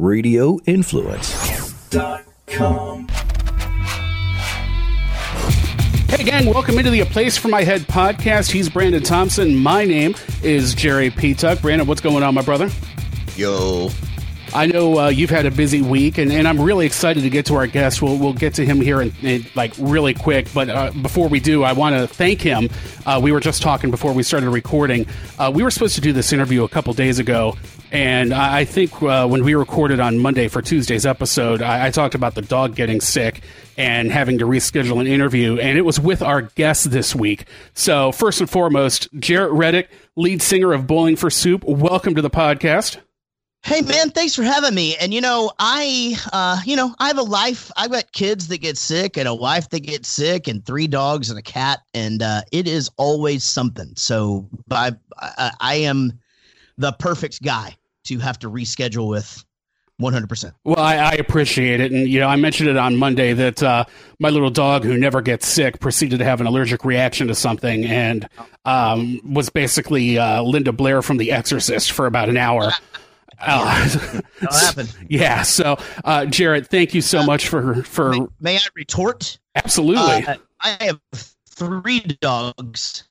radioinfluence.com. Hey, gang, welcome into the A Place for My Head podcast. He's Brandon Thompson. My name is Jerry Petuck. Brandon, what's going on, my brother? Yo. I know uh, you've had a busy week, and, and I'm really excited to get to our guest. We'll, we'll get to him here in, in like really quick. But uh, before we do, I want to thank him. Uh, we were just talking before we started recording. Uh, we were supposed to do this interview a couple days ago, and I, I think uh, when we recorded on Monday for Tuesday's episode, I, I talked about the dog getting sick and having to reschedule an interview, and it was with our guest this week. So first and foremost, Jaret Reddick, lead singer of Bowling for Soup. Welcome to the podcast. Hey man, thanks for having me. And you know, I uh, you know, I have a life. I've got kids that get sick and a wife that gets sick and three dogs and a cat and uh it is always something. So I I, I am the perfect guy to have to reschedule with 100%. Well, I, I appreciate it. And, you know, I mentioned it on Monday that uh, my little dog, who never gets sick, proceeded to have an allergic reaction to something and um, was basically uh, Linda Blair from The Exorcist for about an hour. Uh, That'll happen. yeah. So, uh, Jaret, thank you so much for for May, may I retort? absolutely. Uh, I have three dogs.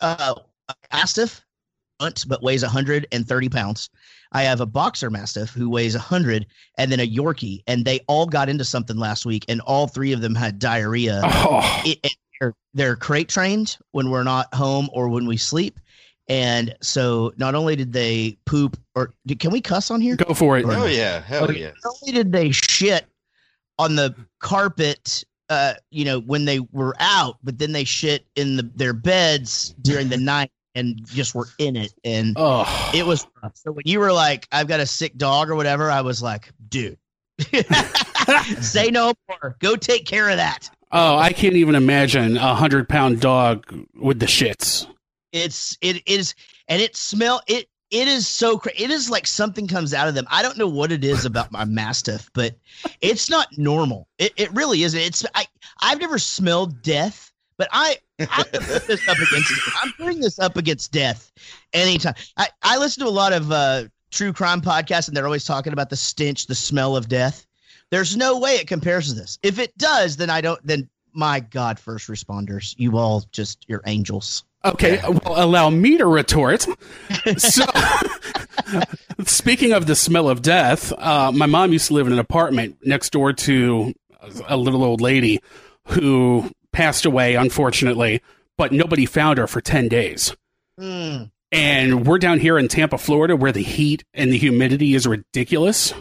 Uh, a Mastiff, runt, but weighs 130 pounds. I have a boxer mastiff who weighs 100, and then a Yorkie, and they all got into something last week, and all three of them had diarrhea. oh, It, it- they're, they're crate trained when we're not home or when we sleep, and so not only did they poop, or did, can we cuss on here? go for it. Oh yeah, hell Okay, yeah. Not only did they shit on the carpet, uh, you know, when they were out, but then they shit in the, their beds during the night and just were in it. And Oh, it was rough. So when you were like, I've got a sick dog or whatever, I was like, dude, say no more. Go take care of that. oh, I can't even imagine a hundred pound dog with the shits. It's it is and it smell it it is so cra- it is like something comes out of them. I don't know what it is about my mastiff, but it's not normal. It it really isn't. It's I I've never smelled death, but I I'm this up against I'm putting this up against death anytime. I I listen to a lot of uh true crime podcasts and they're always talking about the stench, the smell of death. There's no way it compares to this. If it does, then I don't then my God, first responders, you all just you're angels. Okay, well, allow me to retort. So, speaking of the smell of death, uh, my mom used to live in an apartment next door to a little old lady who passed away, unfortunately, but nobody found her for 10 days. Hmm. And we're down here in Tampa, Florida, where the heat and the humidity is ridiculous.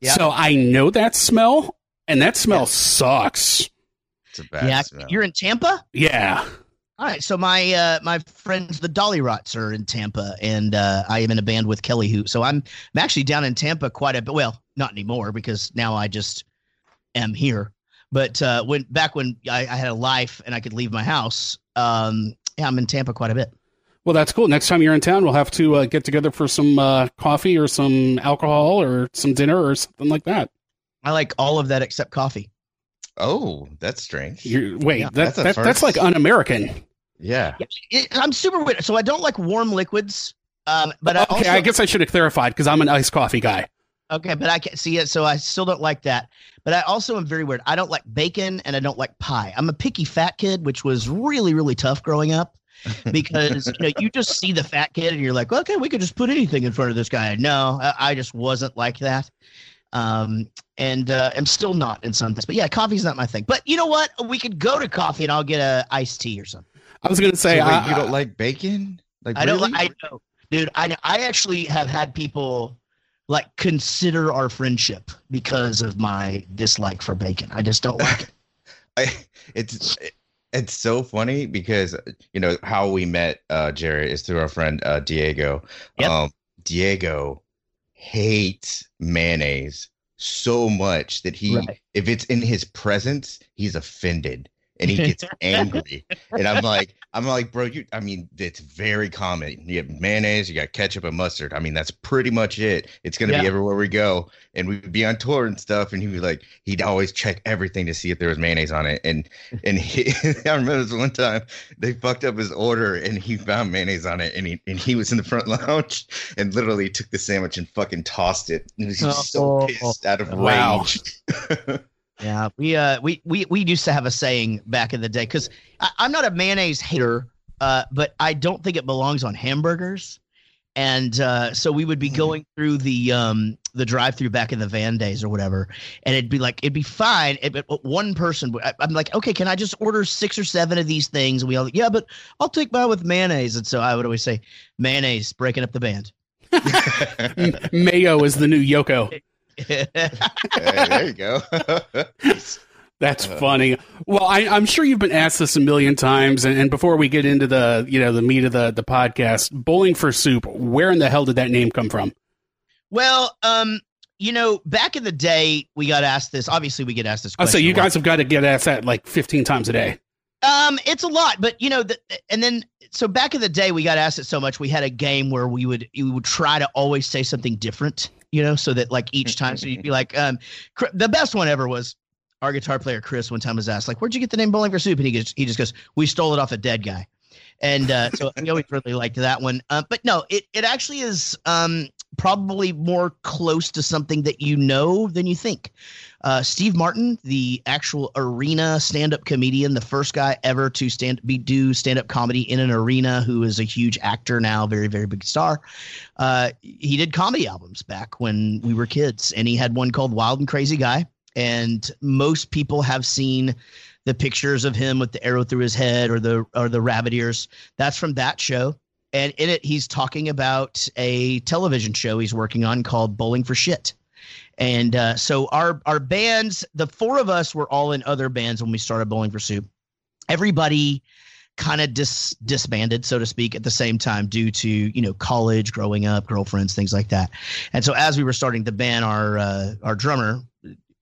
Yeah. So I know that smell, and that smell sucks. It's a bad yeah, smell. you're in Tampa. Yeah. All right, so my uh, my friends the Dollyrots are in Tampa, and uh, I am in a band with Kelly Who. So I'm I'm actually down in Tampa quite a bit. Well, not anymore because now I just am here. But uh, when back when I, I had a life and I could leave my house, um, yeah, I'm in Tampa quite a bit. Well, that's cool. Next time you're in town, we'll have to uh, get together for some uh, coffee or some alcohol or some dinner or something like that. I like all of that except coffee. oh, that's strange. You're, wait, Yeah, that, that's that, that's like un-American. Yeah. It, I'm super weird. So I don't like warm liquids. Um, but I okay, also, I guess I should have clarified because I'm an iced coffee guy. Okay, but I can't see it, so I still don't like that. But I also am very weird. I don't like bacon and I don't like pie. I'm a picky fat kid, which was really, really tough growing up because you know you just see the fat kid and you're like, okay, we could just put anything in front of this guy. No, I, I just wasn't like that. Um, and uh, I'm still not in some things. But yeah, coffee's not my thing. But you know what? We could go to coffee and I'll get a iced tea or something. I was going to So say, wait, I, you don't like bacon? Like I don't. I know, dude. I I actually have had people like consider our friendship because of my dislike for bacon. I just don't like it. I, it's it's so funny because you know how we met uh Jaret is through our friend uh Diego. Yep. Um Diego hates mayonnaise so much that he Right. if it's in his presence, he's offended. And he gets angry. and I'm like, I'm like, bro, you. I mean, it's very common. You have mayonnaise, you got ketchup and mustard. I mean, that's pretty much it. It's gonna Yeah. be everywhere we go, and we'd be on tour and stuff. And he'd be like, he'd always check everything to see if there was mayonnaise on it. And and he, I remember this one time they fucked up his order, and he found mayonnaise on it, and he and he was in the front lounge and literally took the sandwich and fucking tossed it. And he was so Oh. pissed out of Wow. rage. Yeah, we uh we we we used to have a saying back in the day because I'm not a mayonnaise hater, uh, but I don't think it belongs on hamburgers. And uh, so we would be Hmm. going through the um, the drive-through back in the van days or whatever, and it'd be like it'd be fine. It, but one person, I, I'm like, okay, can I just order six or seven of these things? And we all, yeah, but I'll take mine with mayonnaise. And so I would always say, mayonnaise breaking up the band. Mayo is the new Yoko. Hey, there you go. That's Uh. funny. Well, I, I'm sure you've been asked this a million times, and, and before we get into the you know the meat of the the podcast, bowling for soup. Where in the hell did that name come from? well, um, you know, back in the day, we got asked this. Obviously, we get asked this. I Question say you guys have got to get asked that like 15 times a day. Um, it's a lot, but you know, the, and then so back in the day, we got asked it so much. We had a game where we would we would try to always say something different, you know, so that like each time, so you'd be like, um, the best one ever was our guitar player Chris. One time was asked like, "Where'd you get the name Bowling for Soup?" And he just he just goes, "We stole it off a dead guy." And uh, so we always really liked that one. Uh, but no, it it actually is um probably more close to something that you know than you think. Uh, Steve Martin, the actual arena stand-up comedian, the first guy ever to stand be do stand-up comedy in an arena, who is a huge actor now, very very big star. Uh, he did comedy albums back when we were kids, and he had one called Wild and Crazy Guy. And most people have seen the pictures of him with the arrow through his head or the or the rabbit ears. That's from that show. And in it, he's talking about a television show he's working on called Bowling for Shit. And uh, so our our bands, the four of us were all in other bands when we started Bowling for Soup. Everybody kind of dis disbanded, so to speak, at the same time due to you know college, growing up, girlfriends, things like that. And so as we were starting the band, our uh, our drummer,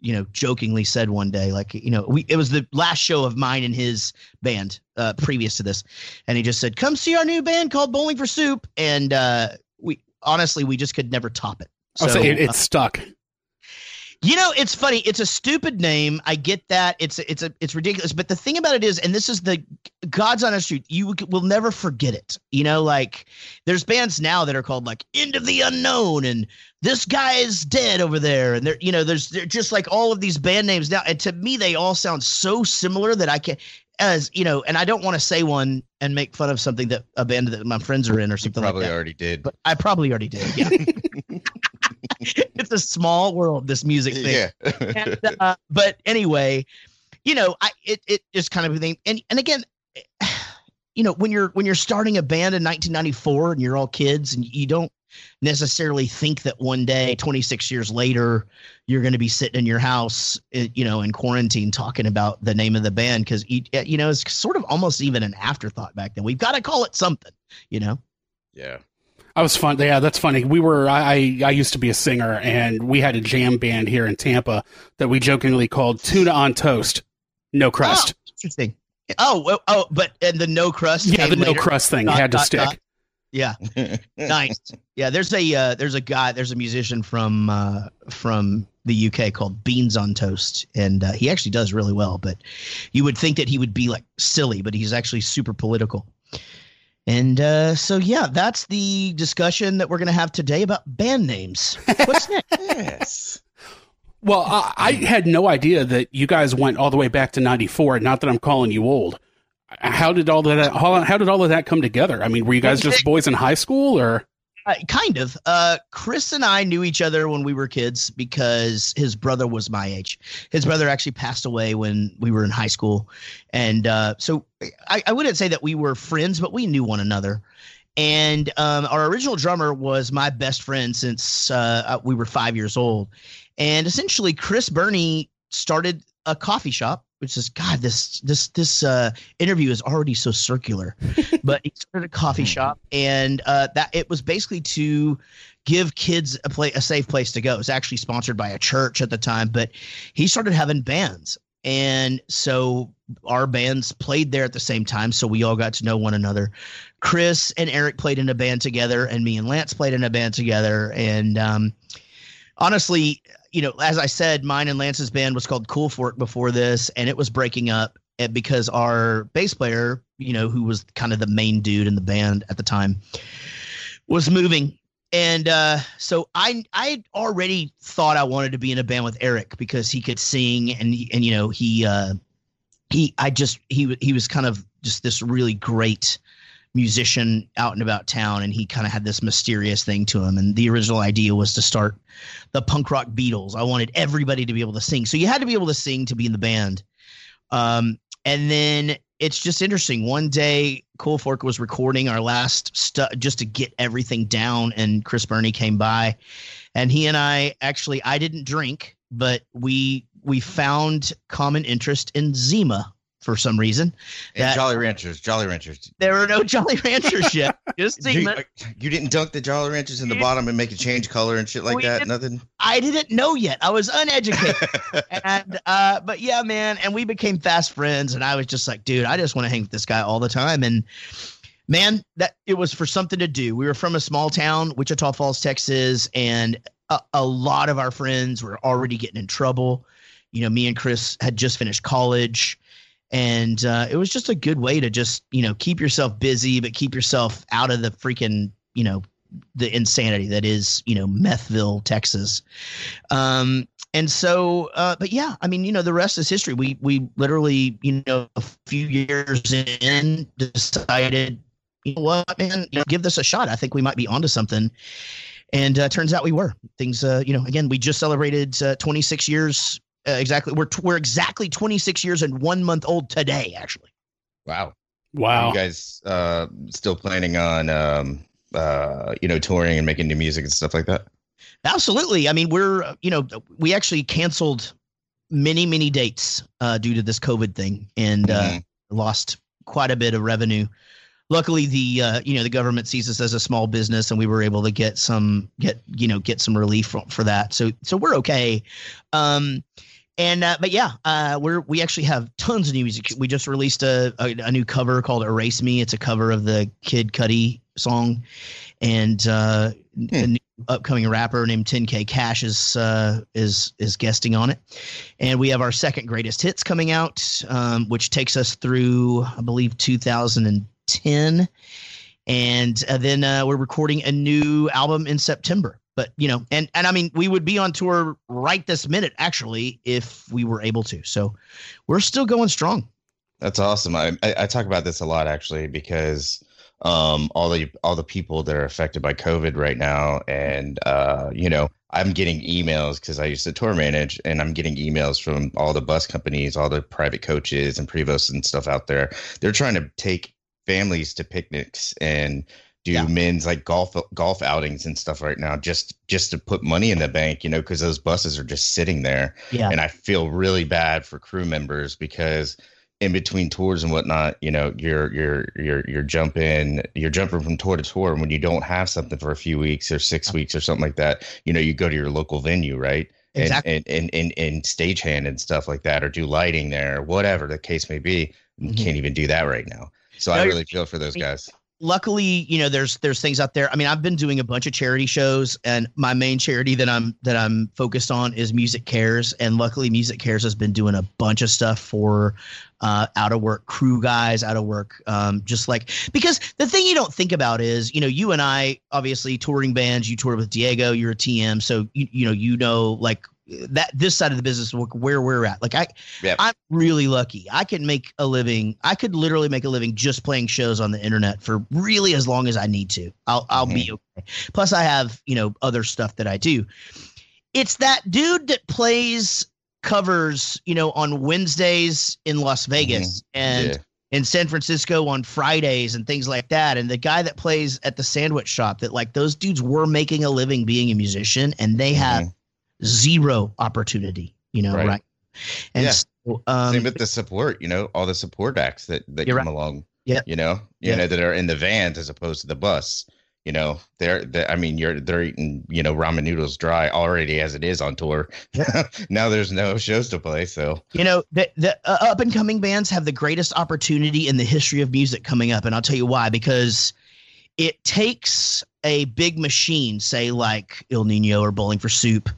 you know, jokingly said one day, like you know, we it was the last show of mine and his band uh, previous to this, and he just said, "Come see our new band called Bowling for Soup," and uh, we honestly we just could never top it. I'll So, say it, uh, stuck. You know, it's funny. It's a stupid name. I get that. It's it's a it's ridiculous. But the thing about it is, and this is the God's honest truth, you will never forget it. You know, like there's bands now that are called like End of the Unknown and this guy is dead over there, and they're you know there's they're just like all of these band names now, and to me they all sound so similar that I can. As you know, and I don't want to say one and make fun of something that a band that my friends are in or You something like probably already did. But I probably already did. Yeah, it's a small world. This music thing Yeah. and, uh, but anyway, you know, I it it just kind of a thing. And and again, you know, when you're when you're starting a band in 1994 and you're all kids and you don't necessarily think that one day 26 years later you're going to be sitting in your house eh, you know in quarantine talking about the name of the band because you, eh, you know it's sort of almost even an afterthought back then we've got to call it something you know yeah. I was fun. Yeah, that's funny. We were. I, I I used to be a singer, and we had a jam band here in Tampa that we jokingly called "Tuna on Toast," no crust. oh, interesting oh well, oh but and the no crust yeah, came the no crust thing Dot, had to dot, stick. dot. yeah nice. Yeah, there's a uh, there's a guy there's a musician from uh, from the UK called Beans on Toast, and uh, he actually does really well. But you would think that he would be like silly, but he's actually super political. And uh, so yeah, that's the discussion that we're gonna have today about band names. What's next? yes. Well, I, I had no idea that you guys went all the way back to '94. Not that I'm calling you old. How did all that? How, how did all of that come together? I mean, were you guys just boys in high school, or Uh, kind of. Uh, Chris and I knew each other when we were kids because his brother was my age. His brother actually passed away when we were in high school, and uh, so I, I wouldn't say that we were friends, but we knew one another. And um, our original drummer was my best friend since uh, we were five years old. And essentially, Chris Burney started a coffee shop, which is God. This this this uh, interview is already so circular, but he started a coffee shop, and uh, that it was basically to give kids a play a safe place to go. It was actually sponsored by a church at the time, but he started having bands. and so our bands played there at the same time, so we all got to know one another. Chris and Eric played in a band together, and me and Lance played in a band together. And um, honestly, you know, as I said, mine and Lance's band was called Cool Fork before this, and it was breaking up eh, because our bass player, you know, who was kind of the main dude in the band at the time, was moving. And uh, so I I already thought I wanted to be in a band with Eric because he could sing and and you know he uh, he I just he he was kind of just this really great musician out and about town and he kind of had this mysterious thing to him and the original idea was to start the punk rock Beatles. I wanted everybody to be able to sing. So you had to be able to sing to be in the band. Um, and then it's just interesting. One day, Cool Fork was recording our last stuff just to get everything down, and Chris Burney came by, and he and I actually I didn't drink, but we we found common interest in Zima for some reason. That, Jolly Ranchers, Jolly Ranchers. There were no Jolly Ranchers yet. Just. You, you, didn't dunk the Jolly Ranchers in the bottom and make it change color and shit like that. Nothing. I didn't know yet. I was uneducated. and uh, but yeah, man, and we became fast friends. And I was just like, dude, I just want to hang with this guy all the time. And man, that it was for something to do. We were from a small town, Wichita Falls, Texas, and a, a lot of our friends were already getting in trouble. You know, me and Chris had just finished college and uh, it was just a good way to just you know keep yourself busy but keep yourself out of the freaking you know the insanity that is you know methville texas. Um and so uh but yeah i mean you know the rest is history. We we literally you know a few years in decided you know what man you know, give this a shot. I think we might be onto something. And uh, turns out we were. Things uh, you know again we just celebrated uh, 26 years uh, exactly. We're we're exactly 26 years and one month old today, actually. Wow. Wow. Are you guys uh, still planning on um, uh, you know touring and making new music and stuff like that? Absolutely. I mean, we're you know we actually canceled many many dates uh, due to this COVID thing and uh, mm-hmm. uh, lost quite a bit of revenue. Luckily, the uh, you know the government sees us as a small business, and we were able to get some get you know get some relief for, for that. So so we're okay. Um, and uh, but yeah, uh, we're we actually have tons of new music. We just released a, a, a new cover called "Erase Me." It's a cover of the Kid Cudi song, and uh, hmm. a new upcoming rapper named 10K Cash is uh, is is guesting on it. And we have our second greatest hits coming out, um, which takes us through I believe 2010, and uh, then uh, we're recording a new album in September but you know and and i mean we would be on tour right this minute actually if we were able to. So we're still going strong. That's awesome. I i, I talk about this a lot actually because um all the all the people that are affected by covid right now and uh you know i'm getting emails because i used to tour manage and i'm getting emails from all the bus companies all the private coaches and prevost and stuff out there. They're trying to take families to picnics and do yeah. men's like golf golf outings and stuff right now just just to put money in the bank you know because those buses are just sitting there. Yeah. And i feel really bad for crew members because in between tours and whatnot you know you're you're you're you're jumping you're jumping from tour to tour. And when you don't have something for a few weeks or six weeks or something like that you know you go to your local venue right? Exactly. and, and, and, and, and stagehand and stuff like that or do lighting there whatever the case may be mm-hmm. can't even do that right now. So no, i really feel for those guys luckily, you know, there's there's things out there. I mean, I've been doing a bunch of charity shows, and my main charity that I'm that I'm focused on is MusiCares, and luckily, MusiCares has been doing a bunch of stuff for uh, out of work crew guys, out of work, um, just like because the thing you don't think about is, you know, you and I obviously touring bands. You toured with Diego, you're a TM, so you you know you know like that this side of the business where we're at like i yep. i'm really lucky i can make a living i could literally make a living just playing shows on the internet for really as long as i need to i'll i'll mm-hmm. be okay plus i have you know other stuff that i do it's that dude that plays covers you know on wednesdays in las vegas mm-hmm. and yeah. in san francisco on fridays and things like that and the guy that plays at the sandwich shop that like those dudes were making a living being a musician and they have mm-hmm zero opportunity, you know, right? right? And yeah. so, um, same with the support, you know, all the support acts that that come right. along. Yeah, you know, you yeah. know that are in the vans as opposed to the bus. you know they're, they're i mean you're they're eating you know ramen noodles dry already as it is on tour Yeah. now there's no shows to play so you know the, the uh, up and coming bands have the greatest opportunity in the history of music coming up and i'll tell you why because it takes a big machine say like Ill Niño or bowling for soup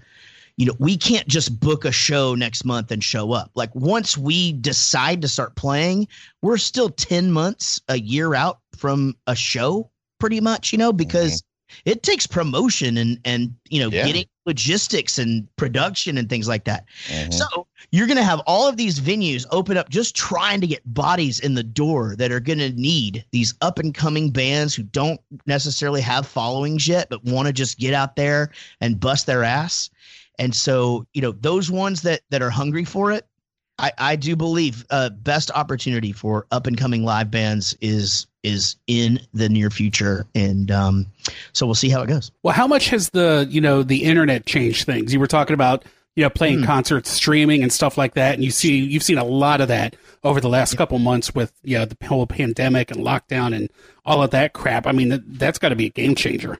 you know, we can't just book a show next month and show up. Like once we decide to start playing, we're still 10 months, a year out from a show pretty much, you know, because mm-hmm. it takes promotion and and you know, yeah. getting logistics and production and things like that. Mm-hmm. So, you're going to have all of these venues open up just trying to get bodies in the door that are going to need these up and coming bands who don't necessarily have followings yet but want to just get out there and bust their ass and so, you know, those ones that that are hungry for it, I, I do believe uh, best opportunity for up and coming live bands is is in the near future, and um, so we'll see how it goes. Well, how much has the you know the internet changed things? You were talking about you know playing mm. concerts, streaming, and stuff like that, and you see you've seen a lot of that over the last yeah. couple months with yeah the whole pandemic and lockdown and all of that crap. I mean, that, that's got to be a game changer.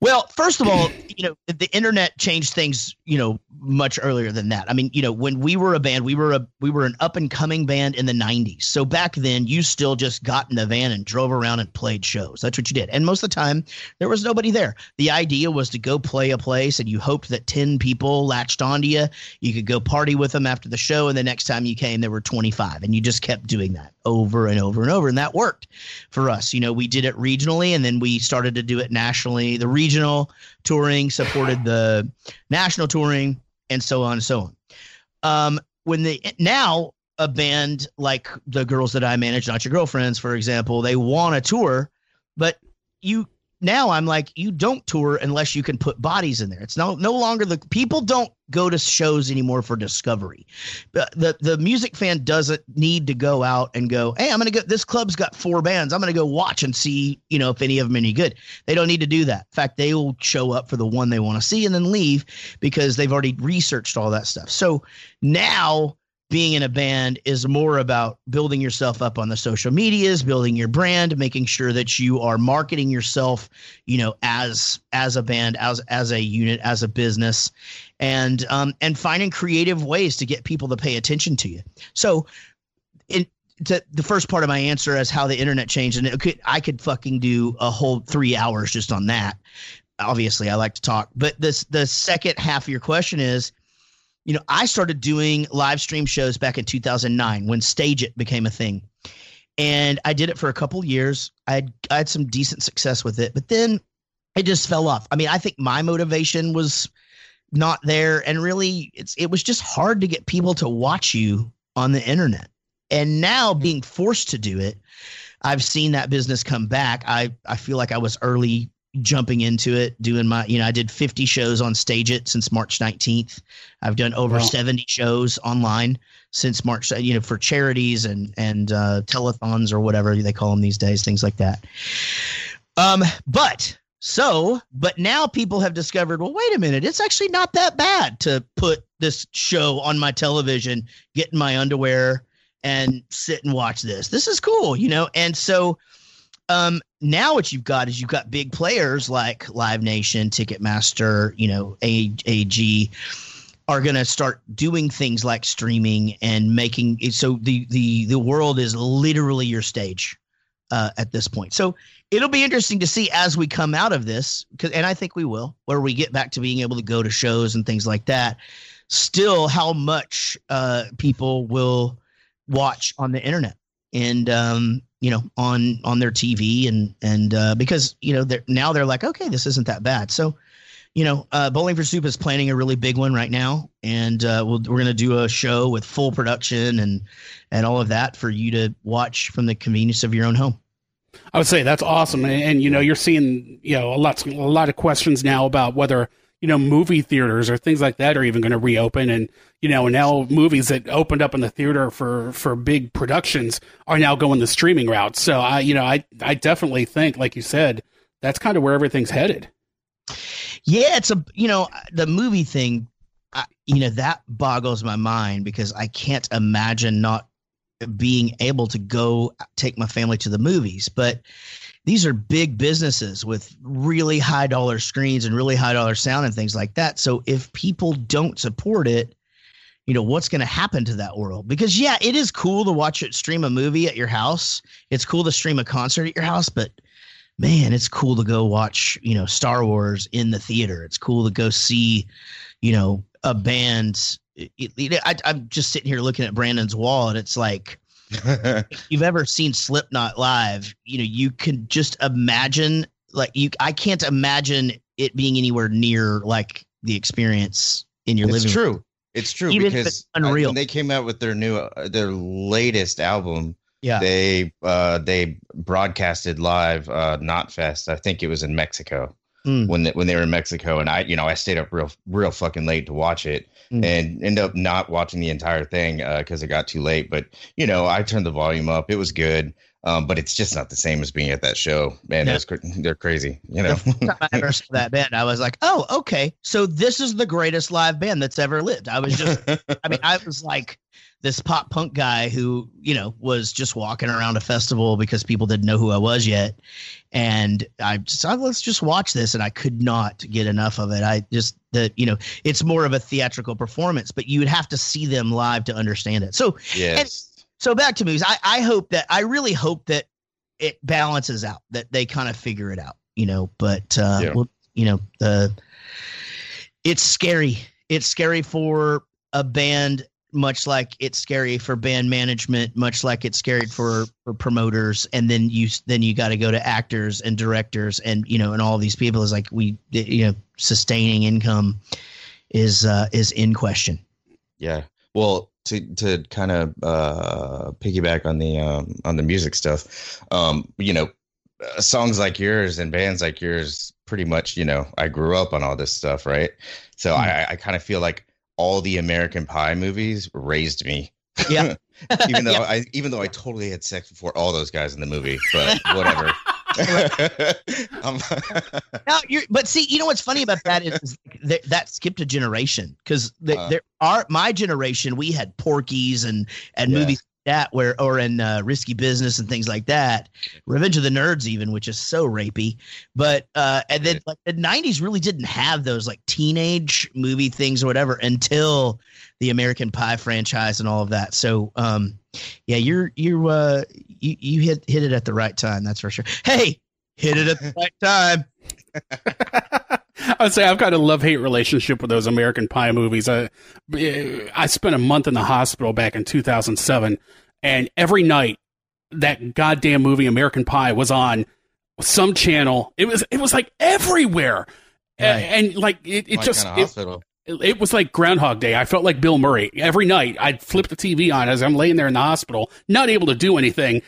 Well, first of all, you know, the internet changed things, you know, much earlier than that. I mean, you know, when we were a band, we were a we were an up and coming band in the 90s. So back then, you still just got in the van and drove around and played shows. That's what you did. And most of the time, there was nobody there. The idea was to go play a place and you hoped that 10 people latched onto you. You could go party with them after the show and the next time you came there were 25 and you just kept doing that over and over and over and that worked for us. You know, we did it regionally and then we started to do it nationally the regional touring supported the national touring and so on and so on. Um, when they now a band like the girls that I manage, not your girlfriends, for example, they want a tour, but you now I'm like, you don't tour unless you can put bodies in there. It's no no longer the people don't go to shows anymore for discovery. The, the the music fan doesn't need to go out and go, hey, I'm gonna go. This club's got four bands. I'm gonna go watch and see, you know, if any of them any good. They don't need to do that. In fact, they will show up for the one they want to see and then leave because they've already researched all that stuff. So now being in a band is more about building yourself up on the social medias building your brand making sure that you are marketing yourself you know as as a band as as a unit as a business and um and finding creative ways to get people to pay attention to you. So in to the first part of my answer as how the internet changed and it could i could fucking do a whole three hours just on that. Obviously i like to talk but this the second half of your question is you know, I started doing live stream shows back in 2009 when StageIt became a thing. And I did it for a couple years. I had, I had some decent success with it, but then it just fell off. I mean, I think my motivation was not there and really it's it was just hard to get people to watch you on the internet. And now mm-hmm. being forced to do it, I've seen that business come back. I I feel like I was early jumping into it, doing my, you know, I did 50 shows on StageIt since March 19th. I've done over wow. 70 shows online since March, you know, for charities and, and, uh, telethons or whatever they call them these days, things like that. Um, but so, but now people have discovered, well, wait a minute, it's actually not that bad to put this show on my television, get in my underwear and sit and watch this. This is cool, you know? And so, um, now what you've got is you've got big players like Live Nation, Ticketmaster, you know, AG are going to start doing things like streaming and making it so the the the world is literally your stage uh, at this point. So it'll be interesting to see as we come out of this, and I think we will, where we get back to being able to go to shows and things like that. Still, how much uh, people will watch on the internet, and um, you know on on their TV and and uh, because you know they're now they're like okay this isn't that bad. So you know uh, Bowling for Soup is planning a really big one right now. And uh, we we are gonna do a show with full production and and all of that for you to watch from the convenience of your own home. I would say that's awesome, and, and you know you're seeing you know a lot a lot of questions now about whether you know, movie theaters or things like that are even going to reopen. And, you know, now movies that opened up in the theater for, for big productions are now going the streaming route. So I, you know, I, I definitely think, like you said, that's kind of where everything's headed. Yeah. It's a, you know, the movie thing, I, you know, that boggles my mind because I can't imagine not being able to go take my family to the movies. But, these are big businesses with really high dollar screens and really high dollar sound and things like that. So if people don't support it, you know what's going to happen to that world? Because yeah it is cool to watch it stream a movie at your house. It's cool to stream a concert at your house but man it's cool to go watch you know star wars in the theater. It's cool to go see you know a band. I'm just sitting here looking at brandon's wall and it's like if you've ever seen slipknot live you know you can just imagine like you i can't imagine it being anywhere near like the experience in your it's living true room it's true Even because it's unreal. I- when they came out with their new uh, their latest album yeah they uh they broadcasted live uh Knotfest. I think it was in Mexico. Mm. When they, when they were in Mexico and I you know I stayed up real real fucking late to watch it Mm. and end up not watching the entire thing uh cuz it got too late but you know I turned the volume up it was good um but it's just not the same as being at that show man cr- they're crazy you know The first time I ever saw that band, I was like, "Oh, okay. So this is the greatest live band that's ever lived." I was just, I mean, I was like this pop punk guy who, you know, was just walking around a festival because people didn't know who I was yet, and I just, I, let's just watch this, and I could not get enough of it. I just that you know, it's more of a theatrical performance, but you would have to see them live to understand it. So yes so back to movies. I, I hope that I really hope that it balances out, that they kind of figure it out, you know. But uh Yeah. well, you know, the it's scary. It's scary for a band, much like it's scary for band management, much like it's scary for, for promoters, and then you then you got to go to actors and directors, and you know, and all these people is like we, you know, sustaining income is uh is in question. Yeah. Well, to to kind of uh, piggyback on the um, on the music stuff, um, you know, uh, songs like yours and bands like yours, pretty much, you know, I grew up on all this stuff, right? So Hmm. I I kind of feel like all the American Pie movies raised me. Yeah. even though Yeah. I even though I totally had sex before all those guys in the movie, but whatever. um, No, you're, but see, you know what's funny about that is, is that, that skipped a generation because the, Uh. there are my generation. We had Porky's and and Yeah. movies that where or in uh, Risky Business and things like that. Revenge of the Nerds, even, which is so rapey. But uh, and then like the '90s really didn't have those like teenage movie things or whatever until the American Pie franchise and all of that. So um, yeah, you're you uh you you hit hit it at the right time. That's for sure. Hey, hit it at the right time. I'd say I've got a love hate relationship with those American Pie movies. I, I spent a month in the hospital back in 2007, and every night that goddamn movie American Pie was on some channel. It was it was like everywhere, Right. and, like it, it my just kinda it, hospital. it was like Groundhog Day. I felt like Bill Murray every night. I'd flip the TV on as I'm laying there in the hospital, not able to do anything,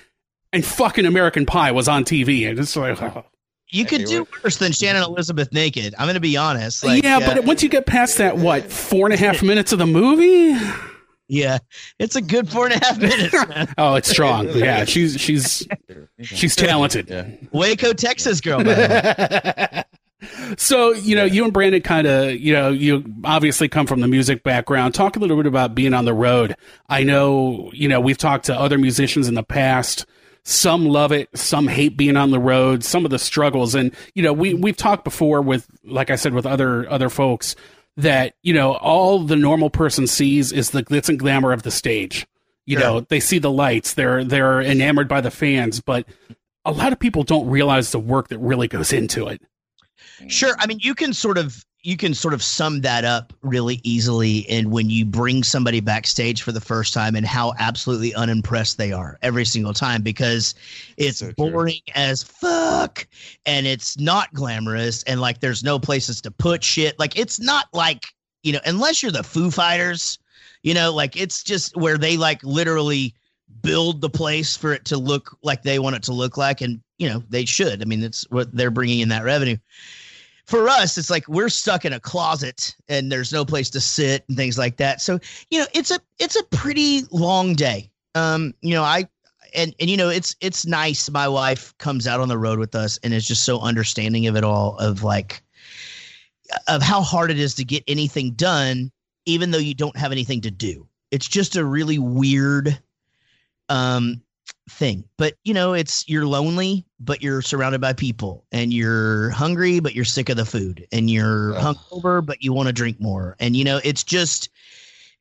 and fucking American Pie was on TV, and it's like. Oh, You could Hey, do worse than Shannon Elizabeth naked. I'm going to be honest. Like, yeah, uh, but once you get past that, what four and a half minutes of the movie? yeah, it's a good four and a half minutes, man. Oh, it's strong. Yeah, she's she's she's talented. Yeah. Waco, Texas girl, man. So you know, you and Brandon kind of you know you obviously come from the music background. Talk a little bit about being on the road. I know you know we've talked to other musicians in the past. Some love it, some hate being on the road. Some of the struggles, and you know we we've talked before with like I said with other other folks that you know all the normal person sees is the glitz and glamour of the stage. You Sure. know they see the lights, they're they're enamored by the fans, but a lot of people don't realize the work that really goes into it. Sure. I mean, you can sort of you can sort of sum that up really easily and when you bring somebody backstage for the first time and how absolutely unimpressed they are every single time because it's So true. boring as fuck and it's not glamorous and like there's no places to put shit. Like it's not like, you know, unless you're the Foo Fighters, you know, like it's just where they like literally build the place for it to look like they want it to look like and you know they should i mean it's what they're bringing in that revenue for us it's like we're stuck in a closet and there's no place to sit and things like that. So you know it's a it's a pretty long day. Um you know i and and you know it's it's nice my wife comes out on the road with us and is just so understanding of it all of like of how hard it is to get anything done even though you don't have anything to do. It's just a really weird um thing. But you know, it's you're lonely, but you're surrounded by people, and you're hungry, but you're sick of the food, and you're hungover, but you want to drink more. And you know, it's just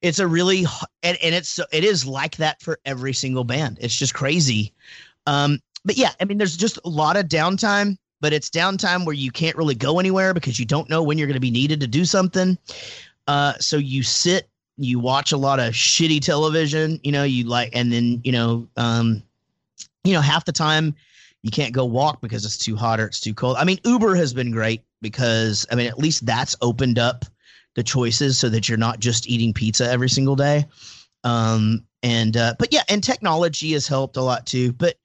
it's a really and, and it's it is like that for every single band. It's just crazy. Um, but yeah, I mean, there's just a lot of downtime, but it's downtime where you can't really go anywhere because you don't know when you're going to be needed to do something. Uh, so you sit, you watch a lot of shitty television, you know, you like, and then you know, um, you know, half the time you can't go walk because it's too hot or it's too cold. I mean, Uber has been great because I mean, at least that's opened up the choices so that you're not just eating pizza every single day. Um, and uh, but yeah, and technology has helped a lot too. But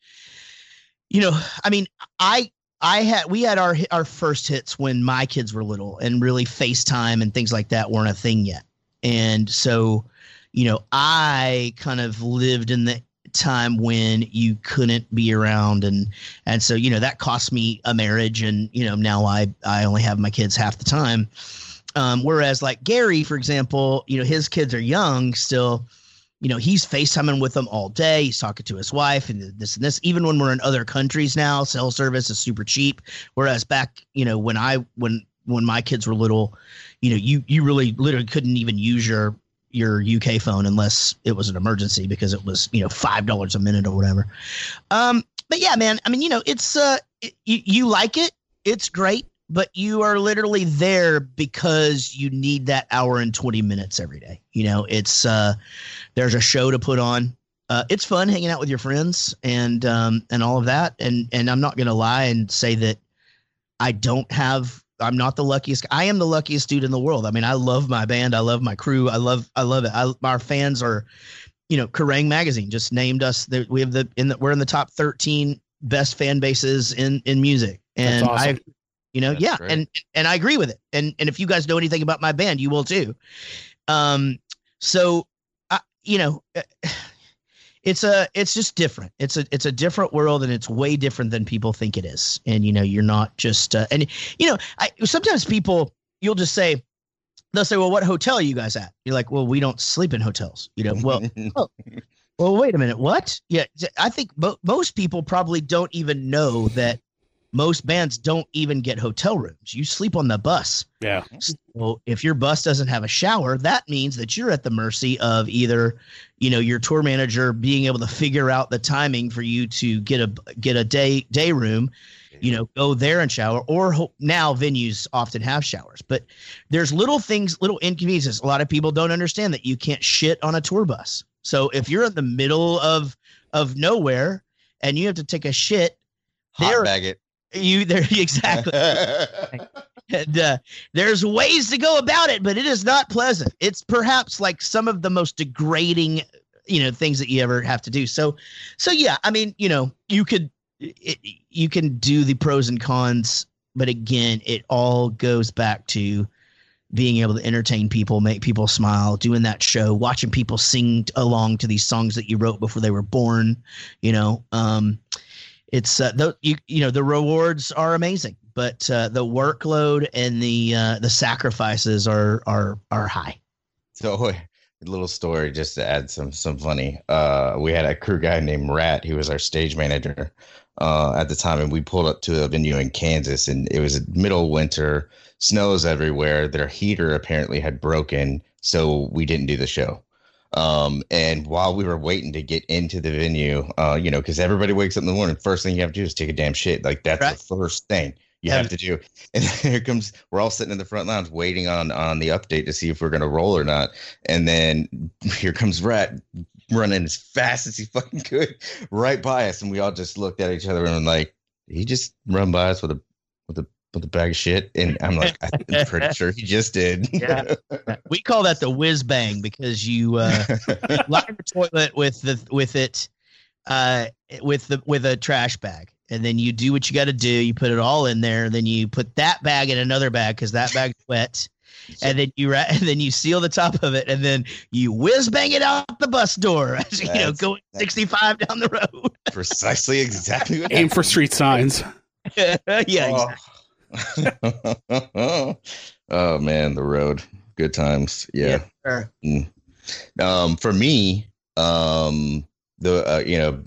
you know, I mean, I I had we had our our first hits when my kids were little, and really FaceTime and things like that weren't a thing yet. And so, you know, I kind of lived in the time when you couldn't be around. And and so you know that cost me a marriage and you know now i i only have my kids half the time. Um whereas like gary for example you know his kids are young still. You know he's facetiming with them all day. He's talking to his wife and this and this. Even when we're in other countries now cell service is super cheap. Whereas back you know when i when when my kids were little you know you you really literally couldn't even use your your UK phone unless it was an emergency because it was you know five dollars a minute or whatever. Um, but yeah, man, I mean, you know, it's uh, it, you you like it, it's great, but you are literally there because you need that hour and twenty minutes every day. You know, it's uh, there's a show to put on. Uh, it's fun hanging out with your friends and um and all of that. And and I'm not gonna lie and say that I don't have I'm not the luckiest. I am the luckiest dude in the world. I mean, I love my band. I love my crew. I love, I love it. I, our fans are, you know, Kerrang magazine just named us. The, we have the in the we're in the top 13 best fan bases in in music. And awesome. I, you know, That's yeah, great. and and I agree with it. And and if you guys know anything about my band, you will too. Um, so, I, you know. It's a it's just different. It's a it's a different world and it's way different than people think it is. And you know, you're not just uh, and you know, I sometimes people you'll just say they'll say, "Well, what hotel are you guys at?" You're like, "Well, we don't sleep in hotels." You know, well, well, wait a minute, what? Yeah, I think mo- most people probably don't even know that most bands don't even get hotel rooms. You sleep on the bus. Yeah. Well, if your bus doesn't have a shower, that means that you're at the mercy of either, you know, your tour manager being able to figure out the timing for you to get a get a day day room, you know, go there and shower. Or ho- now venues often have showers, but there's little things, little inconveniences. A lot of people don't understand that you can't shit on a tour bus. So if you're in the middle of of nowhere and you have to take a shit, there Hot bag it. You there exactly and uh, there's ways to go about it, but it is not pleasant. It's perhaps like some of the most degrading, you know, things that you ever have to do. So, so yeah, I mean, you know, you could, it, you can do the pros and cons, but again, it all goes back to being able to entertain people, make people smile, doing that show, watching people sing along to these songs that you wrote before they were born. You know, um, it's uh, the you you know the rewards are amazing, but uh, the workload and the uh, the sacrifices are are are high. So a little story just to add some some funny. Uh, we had a crew guy named Rat. He was our stage manager uh, at the time, and we pulled up to a venue in Kansas, and it was middle winter, snows everywhere. Their heater apparently had broken, so we didn't do the show. Um, and while we were waiting to get into the venue, uh, you know, because everybody wakes up in the morning, first thing you have to do is take a damn shit. Like that's Right. the first thing you have to do. And here comes, we're all sitting in the front lounge waiting on on the update to see if we're gonna roll or not. And then here comes Rat running as fast as he fucking could right by us, and we all just looked at each other and like, he just run by us with a with a with a bag of shit, and I'm like, I'm pretty sure he just did. Yeah. We call that the whiz bang because you uh, line the toilet with the with it uh, with the with a trash bag, and then you do what you got to do. You put it all in there, then you put that bag in another bag because that bag's wet. And then you ra- and then you seal the top of it, and then you whiz bang it out the bus door. As you know, going 65 down the road. precisely exactly what Aim for street signs. yeah, oh. oh man, the road. Good times. Yeah. sure. Um, for me, um, the uh, you know,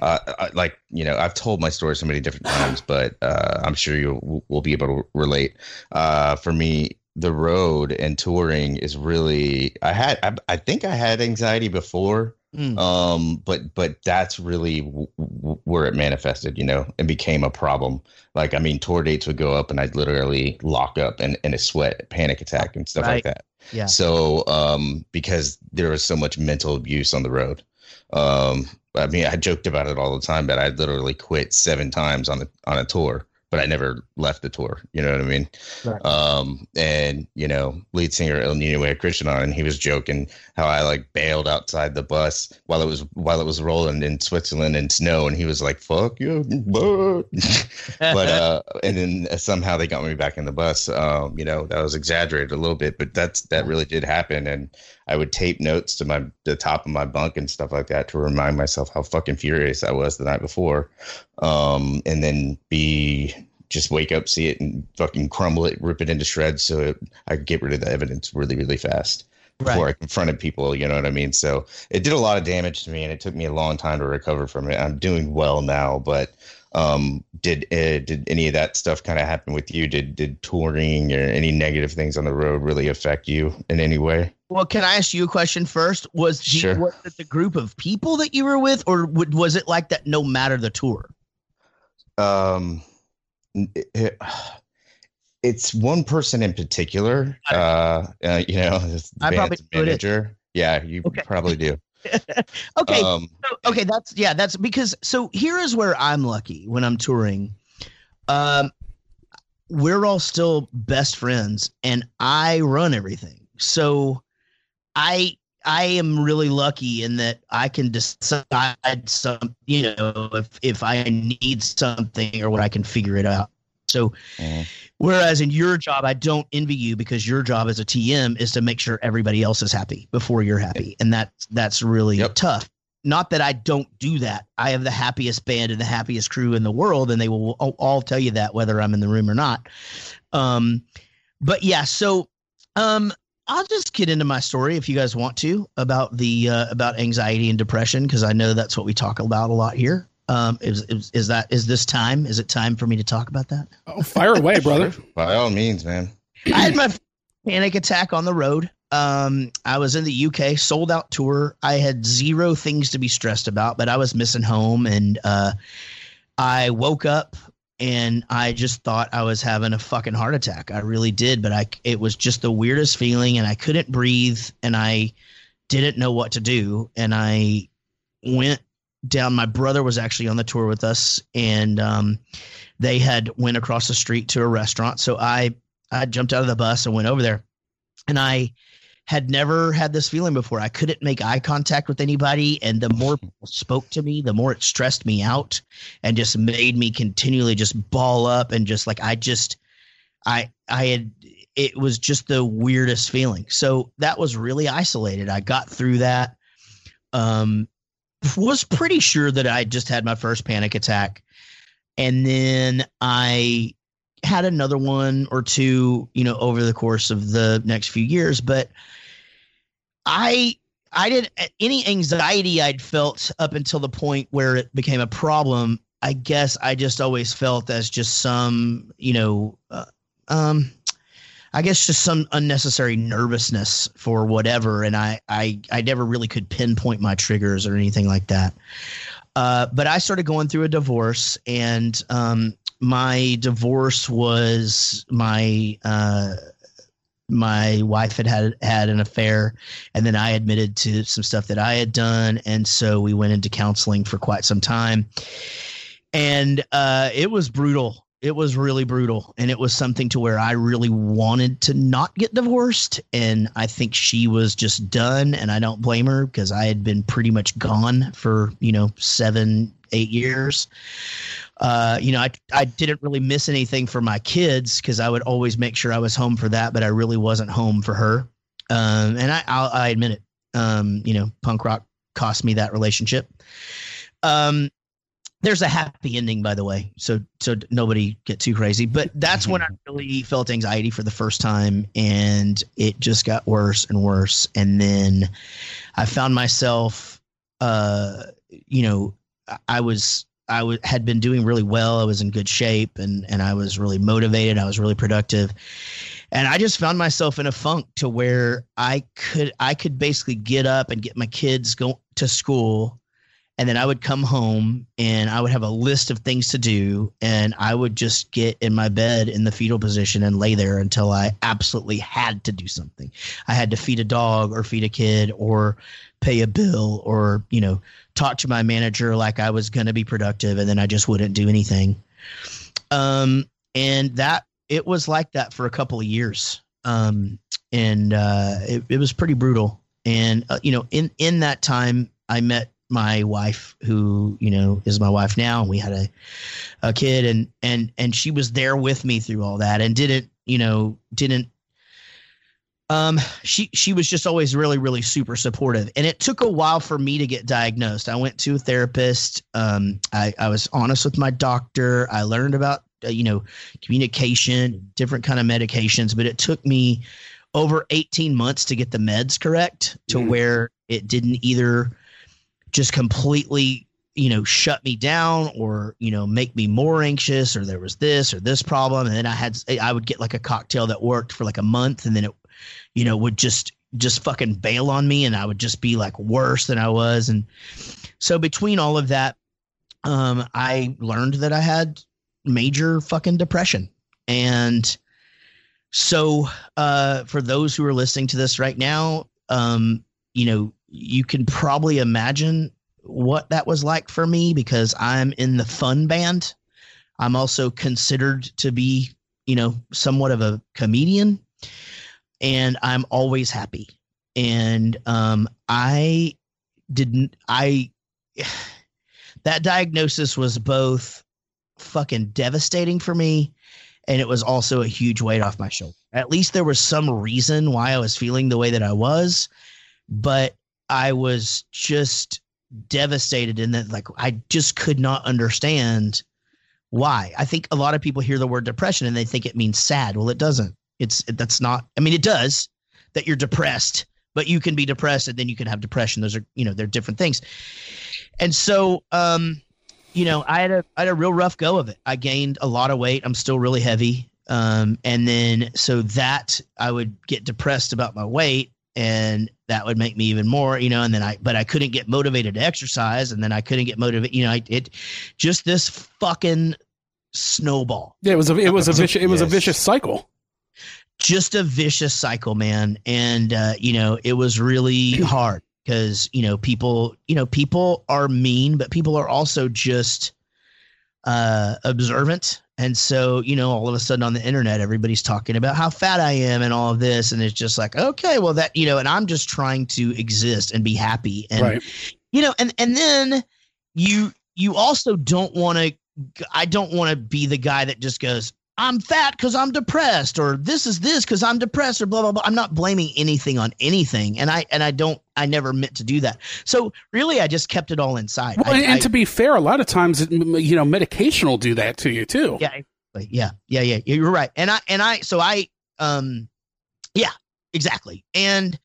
uh, I, like you know, I've told my story so many different times, but uh, I'm sure you will be able to relate. Uh, for me, the road and touring is really. I had, I, I think I had anxiety before, Mm. Um, but but that's really w- w- where it manifested, you know, and became a problem. Like, I mean, tour dates would go up, and I'd literally lock up and in a sweat, panic attack, and stuff right. like that. Yeah. So, um, because there was so much mental abuse on the road. Um, I mean, I joked about it all the time, but I literally quit seven times on a on a tour but I never left the tour. You know what I mean? Right. Um, and you know, lead singer Ill Niño had Christian on, and he was joking how I like bailed outside the bus while it was while it was rolling in Switzerland in snow, and he was like, "Fuck you," but but uh, and then somehow they got me back in the bus. Um, you know, that was exaggerated a little bit, but that's that really did happen, and I would tape notes to my the top of my bunk and stuff like that to remind myself how fucking furious I was the night before, um, and then be just wake up, see it, and fucking crumble it, rip it into shreds, so it, I could get rid of the evidence really, really fast before right. I confronted people. You know what I mean? So it did a lot of damage to me, and it took me a long time to recover from it. I'm doing well now, but um, did uh, did any of that stuff kind of happen with you? Did did touring or any negative things on the road really affect you in any way? Well, can I ask you a question first? Was, the, sure. was it the group of people that you were with, or was it like that no matter the tour? Um, it, it's one person in particular. Uh, uh, you know, I probably manager. Yeah, you okay. probably do. okay. Um, so, okay, that's yeah, that's because so here is where I'm lucky when I'm touring. Um we're all still best friends and I run everything. So I I am really lucky in that I can decide some, you know, if if I need something or what I can figure it out. So, mm-hmm. whereas in your job, I don't envy you because your job as a TM is to make sure everybody else is happy before you're happy, and that that's really yep. tough. Not that I don't do that. I have the happiest band and the happiest crew in the world, and they will all tell you that whether I'm in the room or not. Um, but yeah, so um, I'll just get into my story if you guys want to about the uh, about anxiety and depression because I know that's what we talk about a lot here. Um, is, is, is that is this time? Is it time for me to talk about that? Oh, fire away, brother! By all means, man. I had my panic attack on the road. Um, I was in the UK, sold out tour. I had zero things to be stressed about, but I was missing home, and uh, I woke up and I just thought I was having a fucking heart attack. I really did, but I it was just the weirdest feeling, and I couldn't breathe, and I didn't know what to do, and I went down. My brother was actually on the tour with us, and um, they had went across the street to a restaurant. So I I jumped out of the bus and went over there, and I had never had this feeling before. I couldn't make eye contact with anybody, and the more people spoke to me, the more it stressed me out, and just made me continually just ball up and just like I just I I had it was just the weirdest feeling. So that was really isolated. I got through that. Um, was pretty sure that I just had my first panic attack. And then I had another one or two, you know, over the course of the next few years. But I I didn't any anxiety I'd felt up until the point where it became a problem. I guess I just always felt as just some, you know, uh, um, I guess just some unnecessary nervousness for whatever, and I I I never really could pinpoint my triggers or anything like that. Uh, but I started going through a divorce, and um, my divorce was my uh, my wife had had had an affair, and then I admitted to some stuff that I had done, and so we went into counseling for quite some time, and uh, it was brutal it was really brutal. And it was something to where i really wanted to not get divorced. And i think she was just done. And i don't blame her because i had been pretty much gone for you know seven eight years. Uh, you know I, I didn't really miss anything for my kids because i would always make sure i was home for that but i really wasn't home for her. Um, and I, I'll, I admit it. Um, you know punk rock cost me that relationship. Um, there's a happy ending, by the way, so so nobody get too crazy. But that's when I really felt anxiety for the first time, and it just got worse and worse. And then I found myself, uh, you know, I was I w- had been doing really well. I was in good shape and and I was really motivated. I was really productive. And I just found myself in a funk to where I could I could basically get up and get my kids go to school and then I would come home and I would have a list of things to do and I would just get in my bed in the fetal position and lay there until I absolutely had to do something. I had to feed a dog or feed a kid or pay a bill or, you know, talk to my manager like I was going to be productive and then I just wouldn't do anything. Um and that it was like that for a couple of years. Um and uh it, it was pretty brutal. And uh, you know, in in that time I met my wife who you know is my wife now and we had a a kid and and and she was there with me through all that and didn't you know didn't um she she was just always really really super supportive. And it took a while for me to get diagnosed. I went to a therapist. Um i i was honest with my doctor. I learned about uh, you know communication different kind of medications but it took me over 18 months to get the meds correct to mm. where it didn't either just completely you know shut me down or you know make me more anxious or there was this or this problem. And then i had i would get like a cocktail that worked for like a month and then it you know would just just fucking bail on me and i would just be like worse than i was. And so between all of that um i learned that i had major fucking depression. And so uh for those who are listening to this right now um you know you can probably imagine what that was like for me because I'm in the fun band. I'm also considered to be, you know, somewhat of a comedian and I'm always happy. And um I didn't I that diagnosis was both fucking devastating for me and it was also a huge weight off my shoulder. At least there was some reason why I was feeling the way that I was, but I was just devastated in that like I just could not understand why. I think a lot of people hear the word depression and they think it means sad. Well, it doesn't. It's that's not. I mean, it does that you're depressed, but you can be depressed and then you can have depression. Those are you know they're different things. And so, um, you know, I had a I had a real rough go of it. I gained a lot of weight. I'm still really heavy. Um, and then so that I would get depressed about my weight and that would make me even more, you know, and then I, but I couldn't get motivated to exercise and then I couldn't get motivated, you know, I, it just this fucking snowball. Yeah. It was a, it was a vicious, it was yes. a vicious cycle. Just a vicious cycle, man. And, uh, you know, it was really hard because, you know, people, you know, people are mean, but people are also just, uh, observant and so, you know, all of a sudden on the internet, everybody's talking about how fat I am and all of this. And it's just like, okay, well, that, you know, and I'm just trying to exist and be happy. And, right. you know, and, and then you, you also don't want to, I don't want to be the guy that just goes, I'm fat because I'm depressed, or this is this because I'm depressed, or blah blah blah. I'm not blaming anything on anything, and I and I don't. I never meant to do that. So really, I just kept it all inside. Well, I, and I, to be fair, a lot of times, you know, medication will do that to you too. Yeah, yeah, yeah, yeah. You're right. And I and I so I um, yeah, exactly. And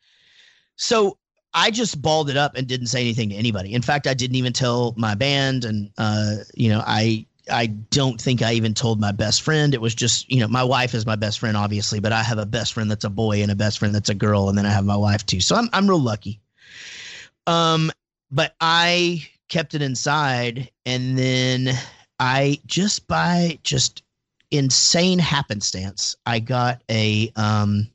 so I just balled it up and didn't say anything to anybody. In fact, I didn't even tell my band, and uh, you know, I I don't think I even told my best friend. It was just, you know, my wife is my best friend, obviously, but I have a best friend that's a boy and a best friend that's a girl, and then I have my wife too. So I'm I'm real lucky. Um, but I kept it inside, and then I just by just insane happenstance, I got a um,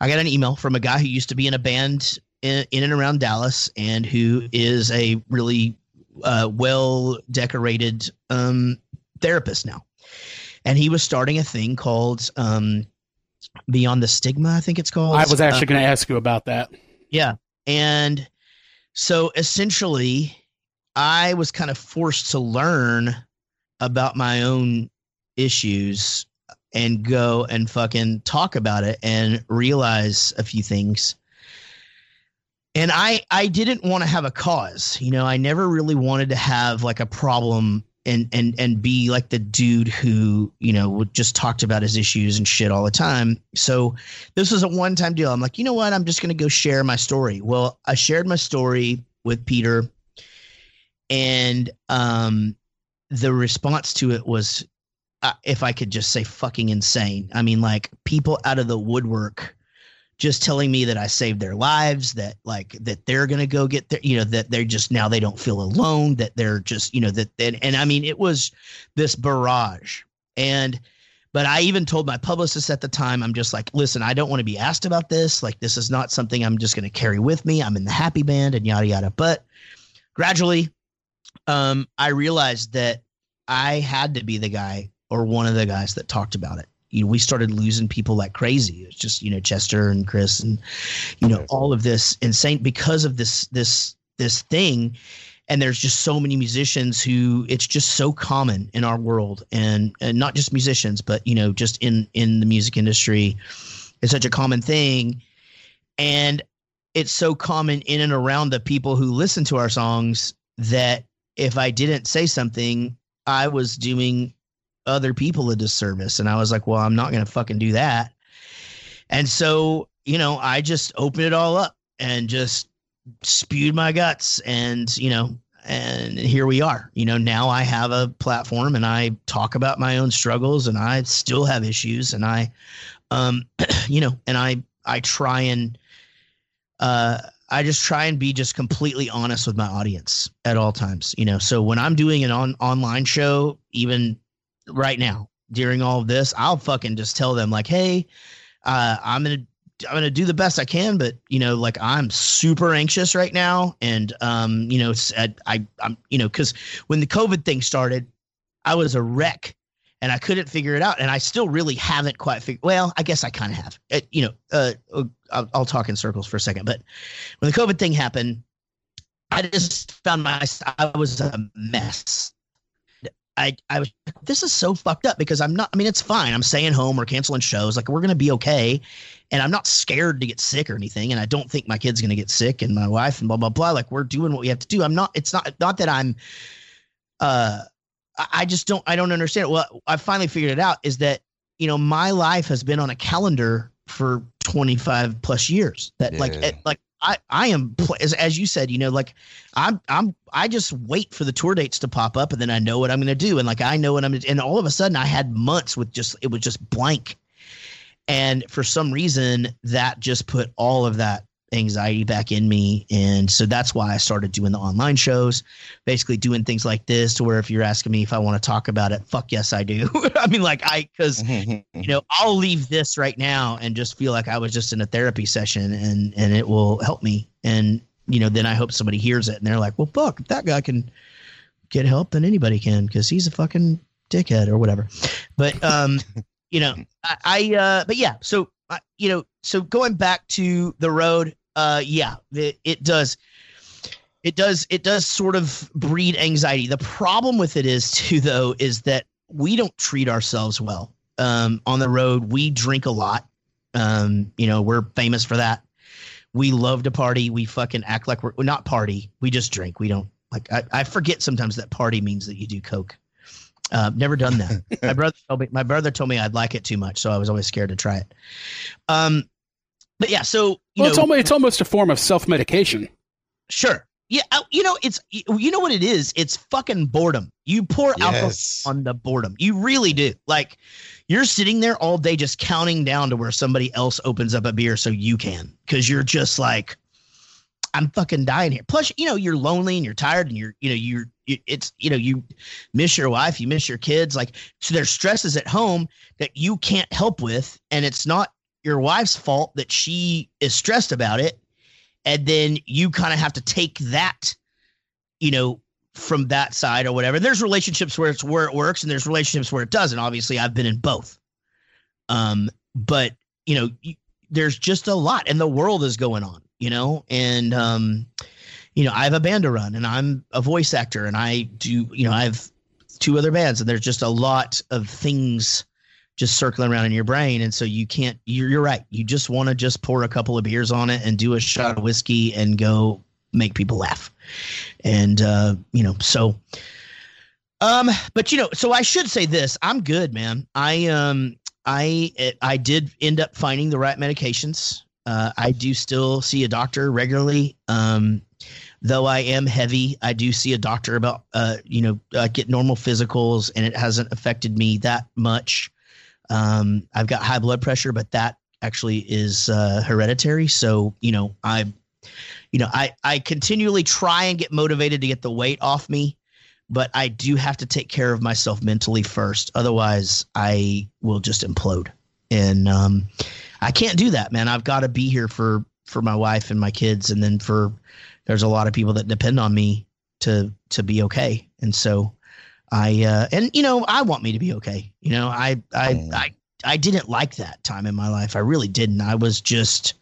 I got an email from a guy who used to be in a band in, in and around Dallas, and who is a really uh, well decorated um, therapist now, and he was starting a thing called um, Beyond the Stigma. I think it's called. I was actually uh, going to ask you about that. Yeah, and so essentially, I was kind of forced to learn about my own issues and go and fucking talk about it and realize a few things and i i didn't want to have a cause you know i never really wanted to have like a problem and and and be like the dude who you know just talked about his issues and shit all the time. So this was a one time deal. I'm like you know what? I'm just to go share my story. Well i shared my story with peter and um, the response to it was, uh, if I could just say, fucking insane. I mean, like people out of the woodwork just telling me that I saved their lives, that like that they're gonna go get their, you know, that they're just now they don't feel alone, that they're just, you know, that and, and I mean it was this barrage. And but I even told my publicist at the time, I'm just like, listen, I don't want to be asked about this. Like this is not something I'm just gonna carry with me. I'm in the happy band and yada yada. But gradually, um, I realized that I had to be the guy or one of the guys that talked about it you know, we started losing people like crazy. It's just, you know, Chester and Chris and, you know, all of this insane because of this, this, this thing. And there's just so many musicians who it's just so common in our world and, and not just musicians, but, you know, just in, in the music industry, it's such a common thing. And it's so common in and around the people who listen to our songs that if I didn't say something, I was doing other people a disservice. And I was like, well, I'm not going to fucking do that. And so, you know, I just opened it all up and just spewed my guts and, you know, and here we are. You know, now I have a platform and I talk about my own struggles and I still have issues and I um you know, and I I try and uh I just try and be just completely honest with my audience at all times, you know. So when I'm doing an on online show, even right now during all of this, I'll fucking just tell them like, hey, uh, I'm gonna I'm gonna do the best I can, but you know, like I'm super anxious right now, and um, you know, I, I I'm you know, because when the COVID thing started, I was a wreck, and I couldn't figure it out, and I still really haven't quite figured. Well, I guess I kind of have. It, you know, uh, uh, I'll, I'll talk in circles for a second, but when the COVID thing happened, I just found my I was a mess I, I was this is so fucked up because I'm not I mean it's fine. I'm staying home, we're canceling shows, like we're gonna be okay. And I'm not scared to get sick or anything. And I don't think my kid's gonna get sick and my wife and blah blah blah. Like we're doing what we have to do. I'm not it's not not that I'm uh I just don't I don't understand it. Well, I finally figured it out is that, you know, my life has been on a calendar for 25 plus years. That yeah. like like I I am as as you said, you know, like I'm I'm I just wait for the tour dates to pop up and then I know what I'm going to do and like I know what I'm and all of a sudden I had months with just it was just blank. And for some reason that just put all of that anxiety back in me. And so that's why I started doing the online shows basically doing things like this to where if you're asking me if I want to talk about it fuck yes I do. I mean like I cuz you know I'll leave this right now and just feel like I was just in a therapy session and and it will help me. And you know then I hope somebody hears it and they're like well fuck that guy can get help then anybody can cuz he's a fucking dickhead or whatever. But um you know I, I uh but yeah so you know so going back to the road uh, yeah, it, it does. It does. It does sort of breed anxiety. The problem with it is too, though, is that we don't treat ourselves well um, on the road. We drink a lot. Um, you know, we're famous for that. We love to party. We fucking act like we're, we're not party. We just drink. We don't like. I, I forget sometimes that party means that you do coke. Uh, never done that. my brother told me. My brother told me I'd like it too much, so I was always scared to try it. Um, but yeah, so well, know, it's almost it's almost a form of self medication. Sure. Yeah, uh, you know it's you know what it is. It's fucking boredom. You pour yes. alcohol on the boredom. You really do. Like you're sitting there all day just counting down to where somebody else opens up a beer so you can because you're just like I'm fucking dying here. Plus, you know, you're lonely and you're tired and you're, you know, you're, it's, you know, you miss your wife, you miss your kids. Like, so there's stresses at home that you can't help with. And it's not your wife's fault that she is stressed about it. And then you kind of have to take that you know from that side or whatever. There's relationships where it's where it works and there's relationships where it doesn't. Obviously i've been in both. Um but you know there's just a lot and the world is going on you know? And um you know i have a band to run and i'm a voice actor and i do you know i have two other bands and there's just a lot of things just circling around in your brain. And so you can't you're, you're right. You just want to just pour a couple of beers on it and do a shot of whiskey and go make people laugh. And uh you know so um but you know so i should say this. I'm good man. I um i i did end up finding the right medications. Uh i do still see a doctor regularly. Um though I am heavy, I do see a doctor about, uh, you know, I get normal physicals and it hasn't affected me that much. Um, I've got high blood pressure, but that actually is uh, hereditary. So, you know, I, you know, I, I continually try and get motivated to get the weight off me, but I do have to take care of myself mentally first. Otherwise, I will just implode. And um, I can't do that, man. I've got to be here for for my wife and my kids, and then for there's a lot of people that depend on me to to be okay. And so I uh, and you know I want me to be okay. You know I I mm. I I didn't like that time in my life. I really didn't. I was just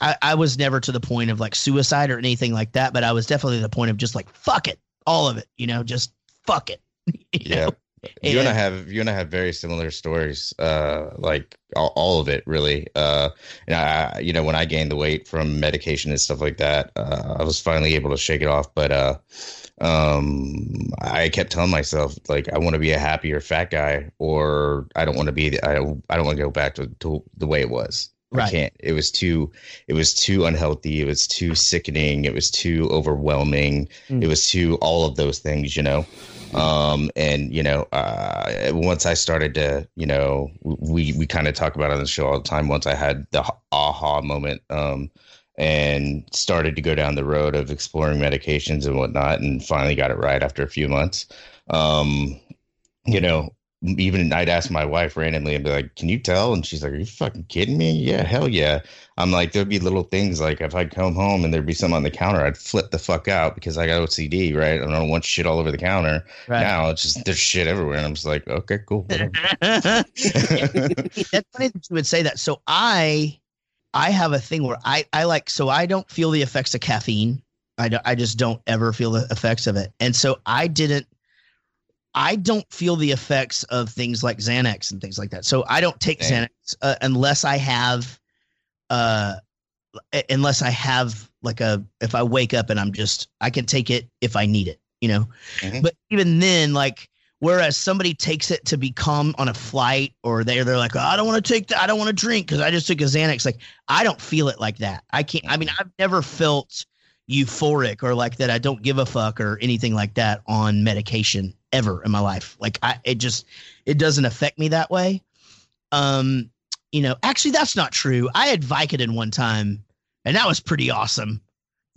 I, I was never to the point of like suicide or anything like that, but I was definitely the point of just like fuck it, all of it. You know, just fuck it. yeah. Know? you and I have you and I have very similar stories, uh, like all, all, of it really. Uh, and I, you know, when I gained the weight from medication and stuff like that, uh, I was finally able to shake it off. But uh, um, I kept telling myself like I want to be a happier fat guy, or I don't want to be. I I don't want to go back to, to the way it was. Right. I can't. It was too. It was too unhealthy. It was too sickening. It was too overwhelming. Mm. It was too all of those things. You know. Um, and you know, uh, once I started to, you know, we we kind of talk about it on the show all the time. Once I had the aha moment, um, and started to go down the road of exploring medications and whatnot, and finally got it right after a few months. Um, you know, even I'd ask my wife randomly and be like, "Can you tell?" And she's like, "Are you fucking kidding me?" Yeah, hell yeah. I'm like, there'd be little things like if I'd come home and there'd be something on the counter, I'd flip the fuck out because I got OCD, right? I don't want shit all over the counter. Right. Now it's just there's shit everywhere, and I'm just like, okay, cool. That's funny that you would say that. So I, I have a thing where I I like so I don't feel the effects of caffeine. I, I just don't ever feel the effects of it, and so I didn't I don't feel the effects of things like Xanax and things like that. So I don't take Xanax uh, unless I have, uh, unless I have like a, if I wake up and I'm just, I can take it if I need it, you know? Mm-hmm. But even then, like, whereas somebody takes it to become on a flight or they're, they're like, oh, I don't want to take that. I don't want to drink because I just took a Xanax. Like, I don't feel it like that. I can't, I mean, I've never felt euphoric or like that I don't give a fuck or anything like that on medication ever in my life. Like I it just it doesn't affect me that way. Um, you know, actually that's not true. I had Vicodin one time and that was pretty awesome.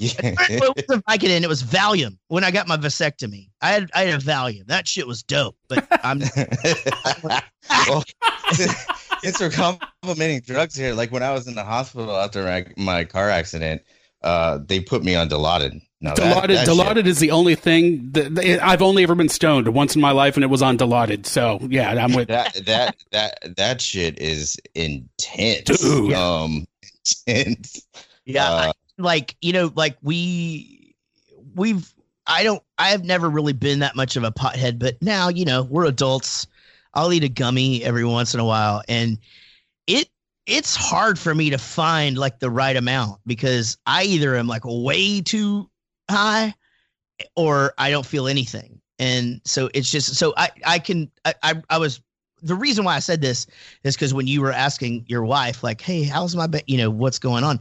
Yeah. it was Vicodin, it was Valium when I got my vasectomy. I had I had a Valium. That shit was dope. But I'm well, it's for complimenting drugs here. Like when I was in the hospital after my, my car accident, uh, they put me on Dilaudid. No, Dilaudid, that, that Dilaudid is the only thing that I've only ever been stoned once in my life, and it was on Dilaudid. So yeah, I'm with that. That that that shit is intense. Dude. Um, intense. Yeah, uh, I, like you know, like we we've I don't I have never really been that much of a pothead, but now you know we're adults. I'll eat a gummy every once in a while, and it it's hard for me to find like the right amount because I either am like way too high or I don't feel anything. And so it's just so I I can I I, I was the reason why I said this is because when you were asking your wife like, "Hey, how's my ba-? you know what's going on?"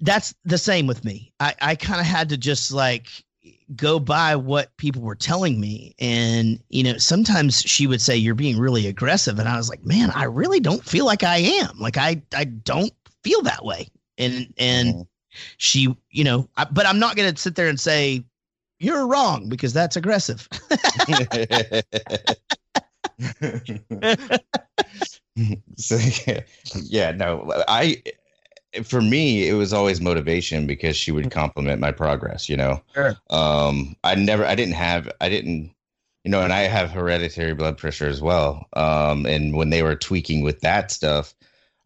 That's the same with me. I I kind of had to just like go by what people were telling me. And you know sometimes she would say you're being really aggressive. And i was like man i really don't feel like i am. Like i i don't feel that way. And and mm-hmm. she you know I, but i'm not going to sit there and say you're wrong because that's aggressive. So yeah, yeah no i for me, it was always motivation because she would mm-hmm. compliment my progress. You know, sure. um, I never, I didn't have, I didn't, you know, and I have hereditary blood pressure as well. Um, and when they were tweaking with that stuff,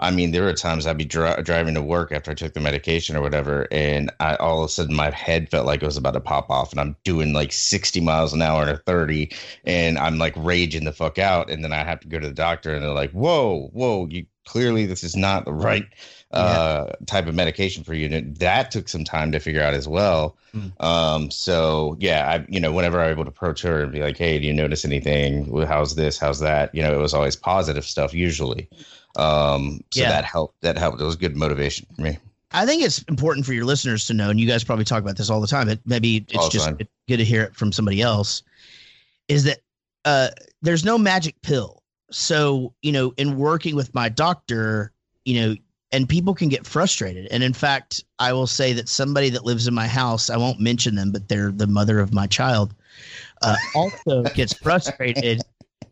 I mean, there were times I'd be dri- driving to work after I took the medication or whatever, and I all of a sudden my head felt like it was about to pop off, and I'm doing like 60 miles an hour or 30, and I'm like raging the fuck out, and then I have to go to the doctor, and they're like, "Whoa, whoa, you clearly this is not the right uh, yeah. type of medication for you. And that took some time to figure out as well. Mm. Um, so yeah, I, you know, whenever I was able to approach her and be like, Hey, do you notice anything? How's this? How's that? You know, it was always positive stuff usually. Um, so yeah. that helped, that helped. It was good motivation for me. I think it's important for your listeners to know, and you guys probably talk about this all the time, but maybe it's just time. good to hear it from somebody else. Is that uh, there's no magic pill. So you know, in working with my doctor, you know, and people can get frustrated. And in fact, I will say that somebody that lives in my house, I won't mention them, but they're the mother of my child, uh, also gets frustrated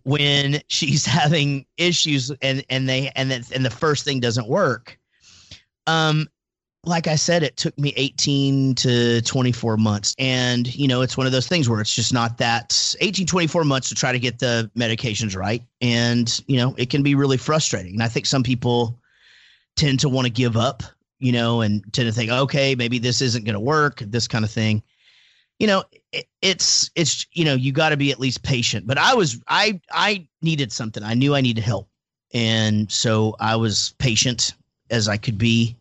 when she's having issues and and they and the, and the first thing doesn't work. Um, like I said, it took me 18 to 24 months. And, you know, it's one of those things where it's just not that 18, 24 months to try to get the medications right. And, you know, it can be really frustrating. And I think some people tend to want to give up, you know, and tend to think, okay, maybe this isn't going to work, this kind of thing. You know, it, it's, it's, you know, you got to be at least patient. But I was, I, I needed something. I knew I needed help. And so I was patient as I could be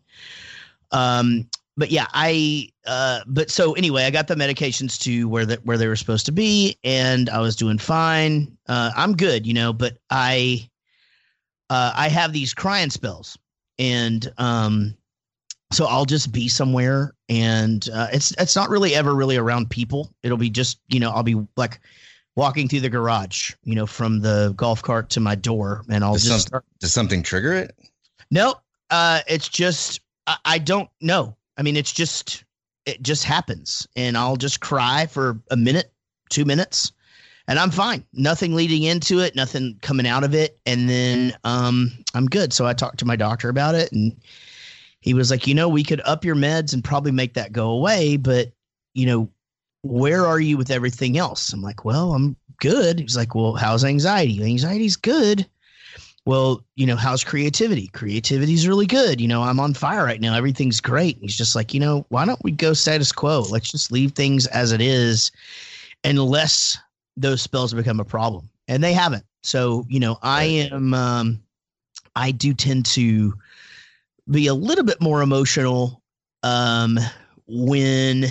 um, but yeah, I uh, but so anyway, I got the medications to where that where they were supposed to be, and I was doing fine. Uh, I'm good, you know, but I uh, I have these crying spells, and um, so I'll just be somewhere, and uh, it's it's not really ever really around people. It'll be just you know I'll be like walking through the garage, you know, from the golf cart to my door, and I'll does just some, start. Does something trigger it? No, uh, it's just I, I don't know. I mean, it's just it just happens, and I'll just cry for a minute, two minutes, and I'm fine. Nothing leading into it, nothing coming out of it, and then um, I'm good. So I talked to my doctor about it, and he was like, you know, we could up your meds and probably make that go away, but you know, where are you with everything else? I'm like, well, I'm good. He's like, well, how's anxiety? Anxiety's good well, you know, how's creativity? Creativity's really good. You know, I'm on fire right now. Everything's great. He's just like, you know, why don't we go status quo? Let's just leave things as it is unless those spells become a problem. And they haven't. So, you know, I am um I do tend to be a little bit more emotional um when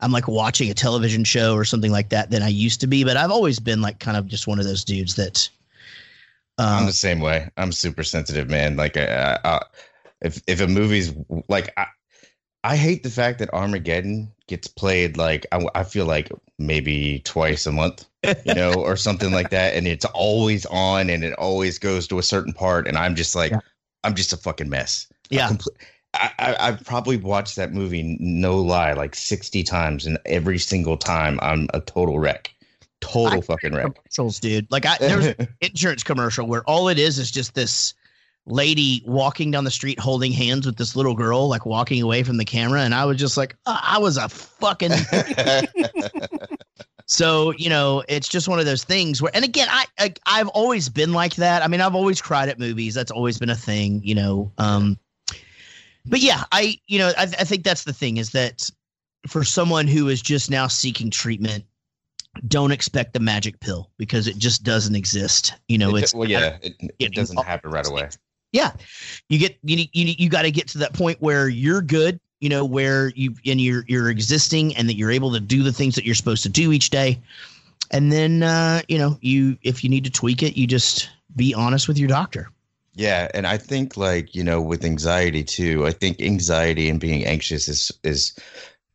I'm like watching a television show or something like that than I used to be, but I've always been like kind of just one of those dudes that um, I'm the same way. I'm super sensitive, man. Like, uh, uh, if if a movie's like, I, I hate the fact that Armageddon gets played like I, I feel like maybe twice a month, you know, or something like that, and it's always on, and it always goes to a certain part, and I'm just like, yeah. I'm just a fucking mess. Yeah. I, I've probably watched that movie, no lie, like 60 times, and every single time I'm a total wreck total I fucking wreck. Commercials, dude. Like I there's an insurance commercial where all it is is just this lady walking down the street holding hands with this little girl, like walking away from the camera, and I was just like, oh, I was a fucking. so you know, it's just one of those things where, and again, I, I I've always been like that. I mean, I've always cried at movies. That's always been a thing, you know. Um, but yeah, I you know I, I think that's the thing is that for someone who is just now seeking treatment don't expect the magic pill because it just doesn't exist. You know, it's well, yeah, it, it doesn't happen right away. Yeah, you get you you you got to get to that point where you're good. You know, where you and you're you're existing and that you're able to do the things that you're supposed to do each day. And then uh, you know, you if you need to tweak it, you just be honest with your doctor. Yeah, and I think like, you know, with anxiety too, I think anxiety and being anxious is is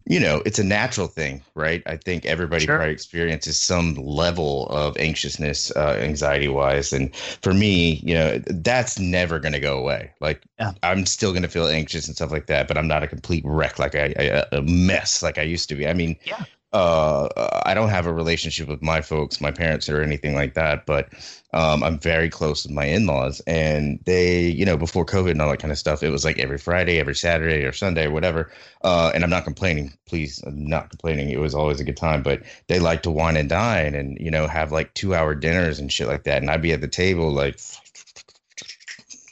you know, it's a natural thing, right? I think everybody sure. probably experiences some level of anxiousness, uh, anxiety wise. And for me, you know, that's never going to go away. Like, yeah. I'm still going to feel anxious and stuff like that, but I'm not a complete wreck, like I, I, a mess like I used to be. I mean, yeah uh, I don't have a relationship with my folks, my parents, or anything like that, but um, I'm very close with my in laws. And they, you know, before COVID and all that kind of stuff, it was like every Friday, every Saturday, or Sunday, or whatever. Uh, and I'm not complaining, please, I'm not complaining. It was always a good time, but they like to wine and dine and, you know, have like two hour dinners and shit like that. And I'd be at the table like,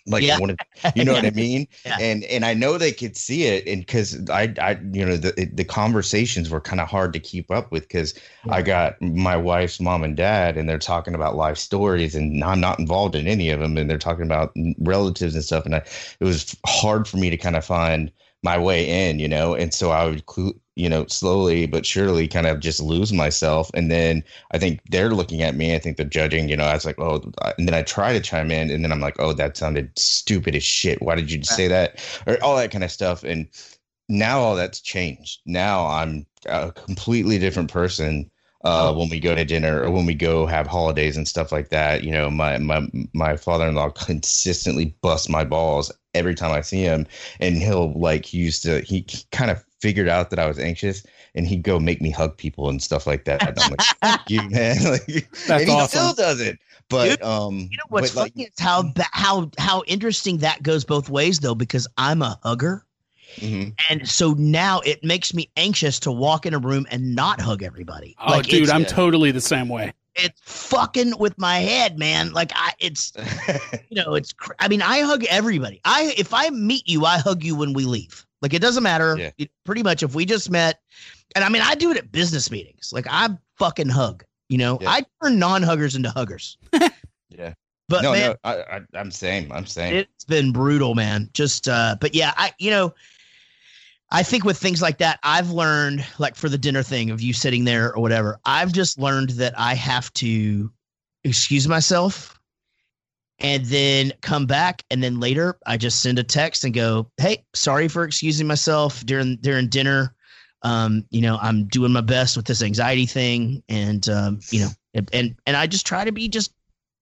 like yeah. one of, you know what I mean? Yeah. And and I know they could see it, and because I I you know the the conversations were kind of hard to keep up with because yeah. I got my wife's mom and dad, and they're talking about life stories, and I'm not involved in any of them, and they're talking about relatives and stuff, and I, it was hard for me to kind of find my way in, you know, and so I would you know, slowly but surely kind of just lose myself. And then I think they're looking at me. I think they're judging, you know, I was like, oh, and then I try to chime in and then I'm like, oh, that sounded stupid as shit. Why did you say that? Or all that kind of stuff. And now all that's changed. Now I'm a completely different person. Uh, oh. when we go to dinner or when we go have holidays and stuff like that, you know, my my my father-in-law consistently busts my balls every time I see him, and he'll like he used to he kind of figured out that I was anxious and he'd go make me hug people and stuff like that. I'm like, fuck you man, like, That's and he awesome. still does it. But Dude, um, you know what's funny like, is how how how interesting that goes both ways though, because I'm a hugger. Mm-hmm. And so now it makes me anxious to walk in a room and not hug everybody. Oh, like, dude, I'm totally the same way. It's fucking with my head, man. Like I, it's, you know, it's. I mean, I hug everybody. I if I meet you, I hug you when we leave. Like it doesn't matter. Yeah. It, pretty much if we just met, and I mean I do it at business meetings. Like I fucking hug. You know, yeah. I turn non-huggers into huggers. yeah. But no, man, no, I, I, am saying, I'm saying it's been brutal, man. Just, uh, but yeah, I, you know, I think with things like that, I've learned, like for the dinner thing of you sitting there or whatever, I've just learned that I have to excuse myself and then come back. And then later i just send a text and go hey sorry for excusing myself during during dinner. Um you know i'm doing my best with this anxiety thing and um you know and and, and i just try to be just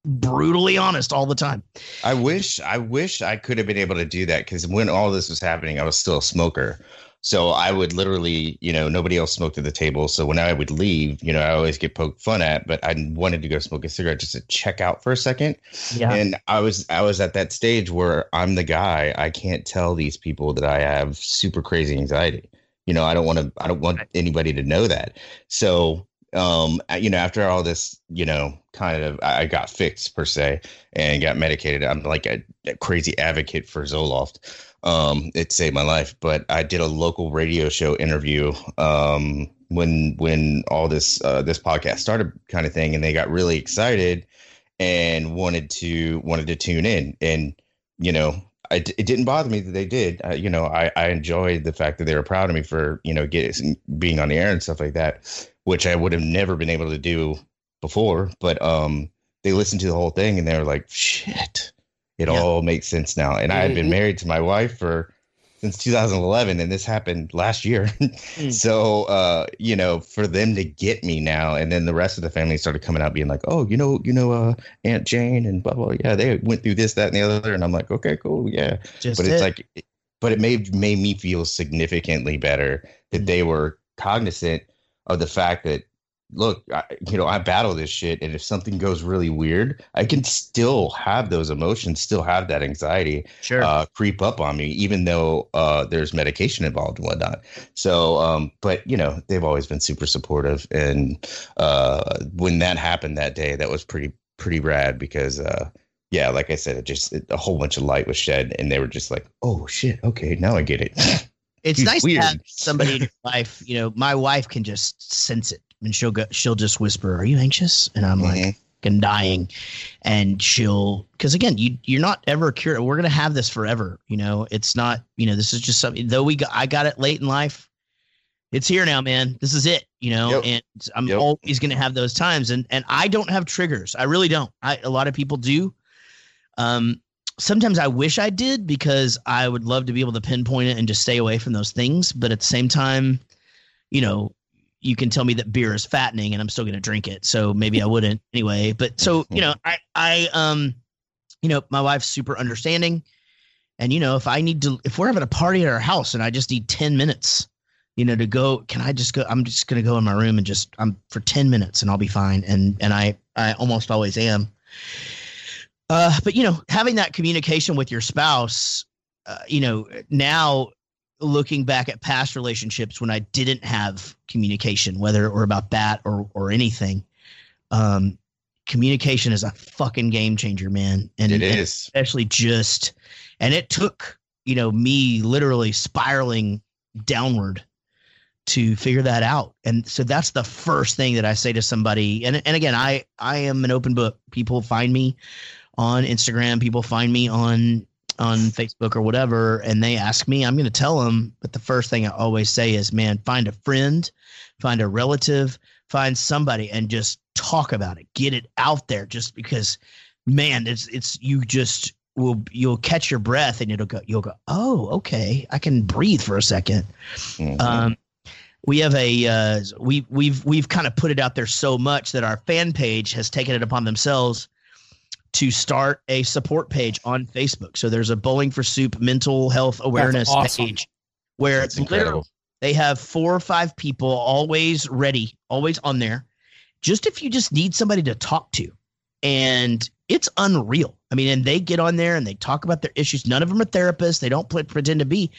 brutally honest all the time i wish i wish i could have been able to do that because when all this was happening i was still a smoker so I would literally, you know, nobody else smoked at the table. So when I would leave, you know, I always get poked fun at, but I wanted to go smoke a cigarette just to check out for a second. Yeah. And I was I was at that stage where I'm the guy. I can't tell these people that I have super crazy anxiety. You know, I don't want to I don't want anybody to know that. So um, you know, after all this, you know, kind of, I got fixed per se and got medicated. I'm like a, a crazy advocate for Zoloft. Um, it saved my life. But I did a local radio show interview um, when when all this uh, this podcast started, kind of thing, and they got really excited and wanted to wanted to tune in. And you know, I, it didn't bother me that they did. Uh, you know, I, I enjoyed the fact that they were proud of me for you know getting being on the air and stuff like that, which I would have never been able to do before. But um, they listened to the whole thing and they were like, "Shit, it yeah. all makes sense now. And I had been mm-hmm. married to my wife for since 2011 and this happened last year. mm. So, uh, you know, for them to get me now and then the rest of the family started coming out being like, "Oh, you know, you know uh Aunt Jane and blah blah. Yeah, they went through this that and the other." And I'm like, "Okay, cool. Yeah." Just but it's like but it made made me feel significantly better that mm. they were cognizant of the fact that look, I, you know, I battle this shit, and if something goes really weird, I can still have those emotions, still have that anxiety, sure, uh, creep up on me, even though uh, there's medication involved and whatnot. So, um, but you know, they've always been super supportive, and uh, when that happened that day, that was pretty pretty rad because. Uh, yeah, like I said, it just it, a whole bunch of light was shed, and they were just like, "Oh shit, okay, now I get it." It's nice weird. to have somebody in your life. You know, my wife can just sense it and she'll go she'll just whisper are you anxious and i'm mm-hmm. like and dying and she'll because again you you're not ever cured we're gonna have this forever you know it's not you know this is just something though we got i got it late in life it's here now man this is it you know yep. and i'm yep. always gonna have those times and and i don't have triggers i really don't i a lot of people do um sometimes i wish i did because i would love to be able to pinpoint it and just stay away from those things but at the same time you know you can tell me that beer is fattening and I'm still going to drink it. So maybe I wouldn't anyway. But so, you know, I, I, um, you know, my wife's super understanding. And, you know, if I need to, if we're having a party at our house and I just need 10 minutes, you know, to go, can I just go? I'm just going to go in my room and just, I'm for 10 minutes and I'll be fine. And, and I, I almost always am. Uh, but, you know, having that communication with your spouse, uh, you know, now looking back at past relationships when I didn't have communication, whether or about that or or anything. Um, communication is a fucking game changer, man. And it is especially just, and it took you know me literally spiraling downward to figure that out. And so that's the first thing that I say to somebody. And and again, I I am an open book. People find me on Instagram. People find me on on Facebook or whatever, and they ask me, I'm going to tell them. But the first thing I always say is, man, find a friend, find a relative, find somebody, and just talk about it. Get it out there, just because, man, it's it's you just will you'll catch your breath and it'll go you'll go oh okay I can breathe for a 2nd Mhm. um, we have a uh, we we've we've kind of put it out there so much that our fan page has taken it upon themselves to start a support page on Facebook. So there's a Bowling for Soup mental health awareness awesome. page where That's it's literally incredible. they have four or five people always ready, always on there. Just if you just need somebody to talk to. And it's unreal. I mean, and they get on there and they talk about their issues. None of them are therapists. They don't pretend to be,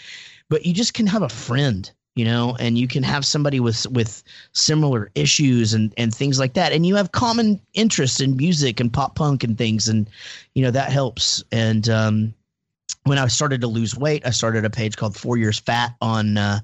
but you just can have a friend, you know, and you can have somebody with with similar issues and and things like that. And you have common interests in music and pop punk and things, and you know that helps. And um, when I started to lose weight, I started a page called Four Years Fat on uh,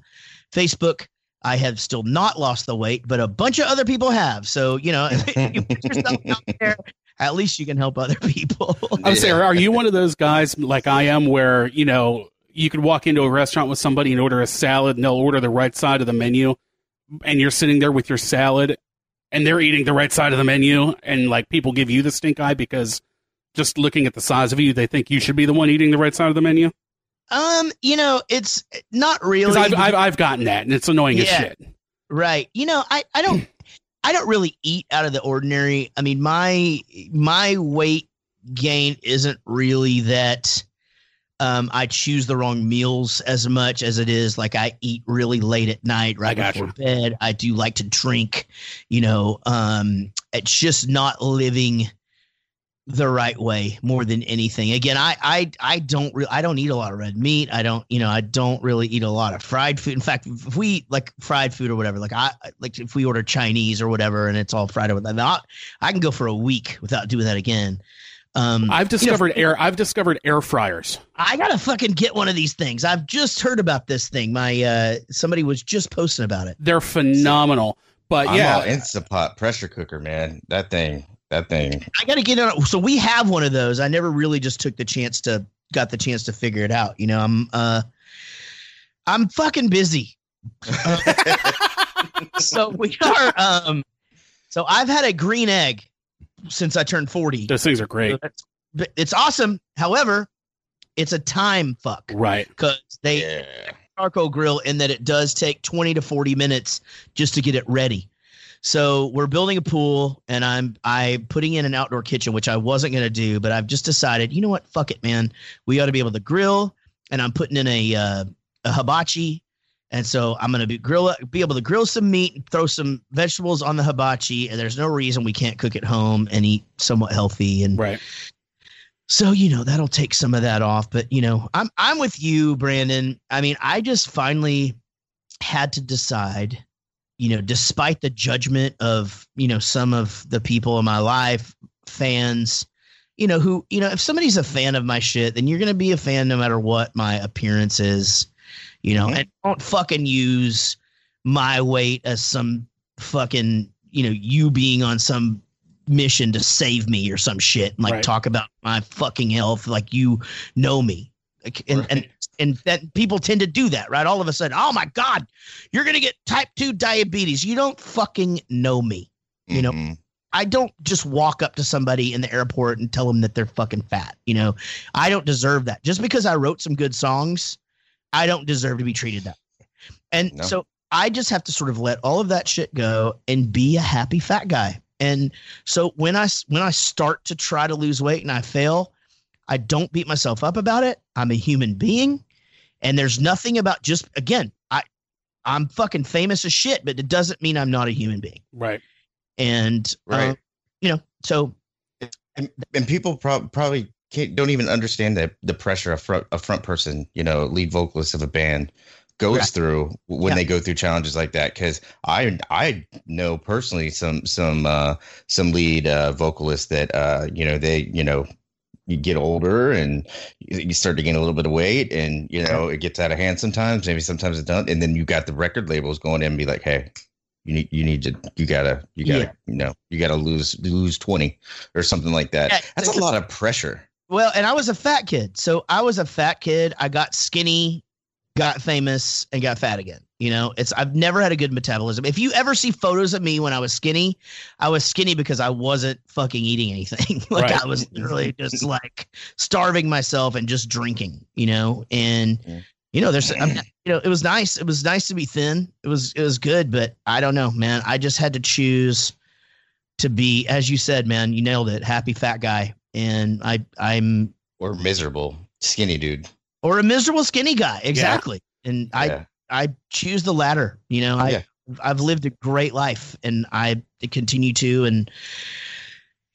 Facebook. I have still not lost the weight, but a bunch of other people have. So you know, you put yourself out there, at least you can help other people. I'm say, Yeah. are you one of those guys like I am, where you know you could walk into a restaurant with somebody and order a salad, and they'll order the right side of the menu, and you're sitting there with your salad, and they're eating the right side of the menu, and like people give you the stink eye because just looking at the size of you, they think you should be the one eating the right side of the menu. um, you know, it's not really. I've, I've I've gotten that, and it's annoying as shit. Right. You know, I, I don't I don't really eat out of the ordinary. I mean, my my weight gain isn't really that um I choose the wrong meals as much as it is like I eat really late at night right before gotcha. bed. I do like to drink, you know, um it's just not living the right way more than anything. Again, I I I don't really I don't eat a lot of red meat. I don't you know I don't really eat a lot of fried food. In fact, if we eat, like fried food or whatever, like I like if we order Chinese or whatever and it's all fried that, I, I can go for a week without doing that again. Um, I've you know, discovered air. I've discovered air fryers. I gotta fucking get one of these things. I've just heard about this thing. My uh somebody was just posting about it. They're phenomenal. But I'm yeah, all Instapot pressure cooker, man. That thing, that thing. I gotta get on. So we have one of those. I never really just took the chance to got the chance to figure it out. You know, I'm uh I'm fucking busy. so we are um so I've had a green egg since I turned 40. those things are great. So It's awesome. However, it's a time fuck Right. because they yeah. charcoal grill in that it does take 20 to 40 minutes just to get it ready. So we're building a pool and I'm I putting in an outdoor kitchen, which I wasn't gonna do, but I've just decided, you know what, fuck it, man. We ought to be able to grill, and I'm putting in a uh, a hibachi, and so I'm gonna be grill be able to grill some meat, throw some vegetables on the hibachi, and there's no reason we can't cook at home and eat somewhat healthy and Right. so you know that'll take some of that off, but you know I'm I'm with you, Brandon. I mean, I just finally had to decide, you know, despite the judgment of you know some of the people in my life, fans, you know, who you know, if somebody's a fan of my shit, then you're gonna be a fan no matter what my appearance is, you know, Mhm. and don't fucking use my weight as some fucking you know you being on some mission to save me or some shit and like Right. talk about my fucking health like you know me like, and, and and that people tend to do that right all of a sudden oh my god you're gonna get type 2 diabetes you don't fucking know me You know, Mhm. I don't just walk up to somebody in the airport and tell them that they're fucking fat. You know, I don't deserve that. Just because I wrote some good songs, I don't deserve to be treated that way. And No. so I just have to sort of let all of that shit go and be a happy fat guy. And so when I when I start to try to lose weight and I fail, I don't beat myself up about it. I'm a human being, and there's nothing about just again, I I'm fucking famous as shit, but it doesn't mean I'm not a human being Right. and Right. uh, you know so and, and people prob- probably can't, don't even understand the the pressure a front a front person, you know, lead vocalist of a band goes through when Yeah. they go through challenges like that. Because I I know personally some some uh, some lead uh, vocalists that uh, you know they you know you get older and you start to gain a little bit of weight and you know it gets out of hand sometimes maybe sometimes it doesn't and then you got the record labels going in and be like hey you need you need to you gotta you gotta Yeah. you know you gotta lose lose 20 or something like that Yeah, that's a lot of pressure well, and I was a fat kid. So I was a fat kid. I got skinny, got famous, and got fat again. You know, it's I've never had a good metabolism. If you ever see photos of me when I was skinny, I was skinny because I wasn't fucking eating anything. like Right. I was literally just like starving myself and just drinking. You know, and Yeah. you know, there's I'm, you know, it was nice. It was nice to be thin. It was it was good, but I don't know, man. I just had to choose to be, as you said, man. You nailed it. Happy fat guy, and I I'm Or miserable skinny dude. or a miserable skinny guy exactly and i Yeah. i choose the latter you know i Yeah. i've lived a great life and i continue to and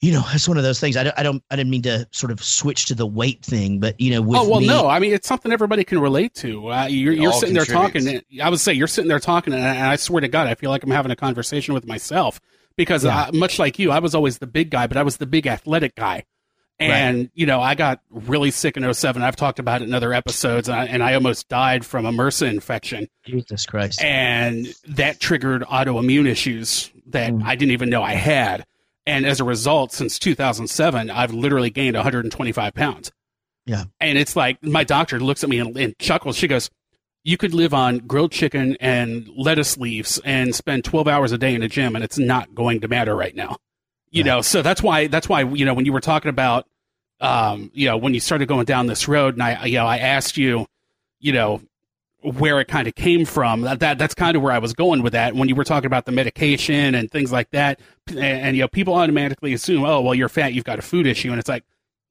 you know it's one of those things i don't i don't i didn't mean to sort of switch to the weight thing but you know with oh well, me, no. I mean, it's something everybody can relate to. Uh, you're you're sitting there talking. I would say you're sitting there talking, and I, and I swear to God, I feel like I'm having a conversation with myself because, Yeah. uh, much like you, I was always the big guy, but I was the big athletic guy. And you know, I got really sick in 07. I've talked about it in other episodes, and I, and I almost died from a MRSA infection, jesus christ and that triggered autoimmune issues that Mm. I didn't even know I had. And as a result, since 2007, I've literally gained 125 pounds. Yeah. And it's like my doctor looks at me and, and chuckles. She goes, You could live on grilled chicken and lettuce leaves and spend 12 hours a day in a gym, and it's not going to matter right now. You Yeah. know, so that's why, that's why, you know, when you were talking about, um, you know, when you started going down this road, and I, you know, I asked you, you know, where it kind of came from. That, that that's kind of where I was going with that. When you were talking about the medication and things like that, and, and you know, people automatically assume, oh, well, you're fat, you've got a food issue, and it's like,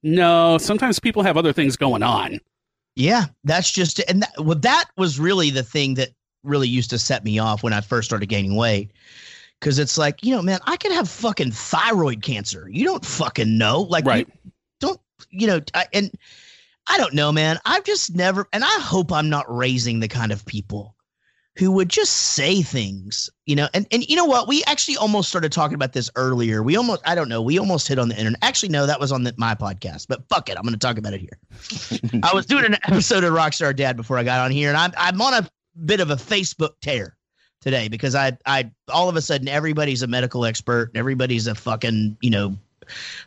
no. Sometimes people have other things going on. Yeah, that's just and that, well, that was really the thing that really used to set me off when I first started gaining weight. Because it's like, you know, man, I could have fucking thyroid cancer. You don't fucking know. Like, you Right. don't, you know, I, and I don't know, man. I've just never, and I hope I'm not raising the kind of people who would just say things, you know, and, and you know what? We actually almost started talking about this earlier. We almost, I don't know, we almost hit on the internet. Actually, no, that was on the, my podcast, but fuck it. I'm going to talk about it here. I was doing an episode of Rockstar Dad before I got on here, and I'm, I'm on a bit of a Facebook tear today because I, I, all of a sudden, everybody's a medical expert and everybody's a fucking, you know,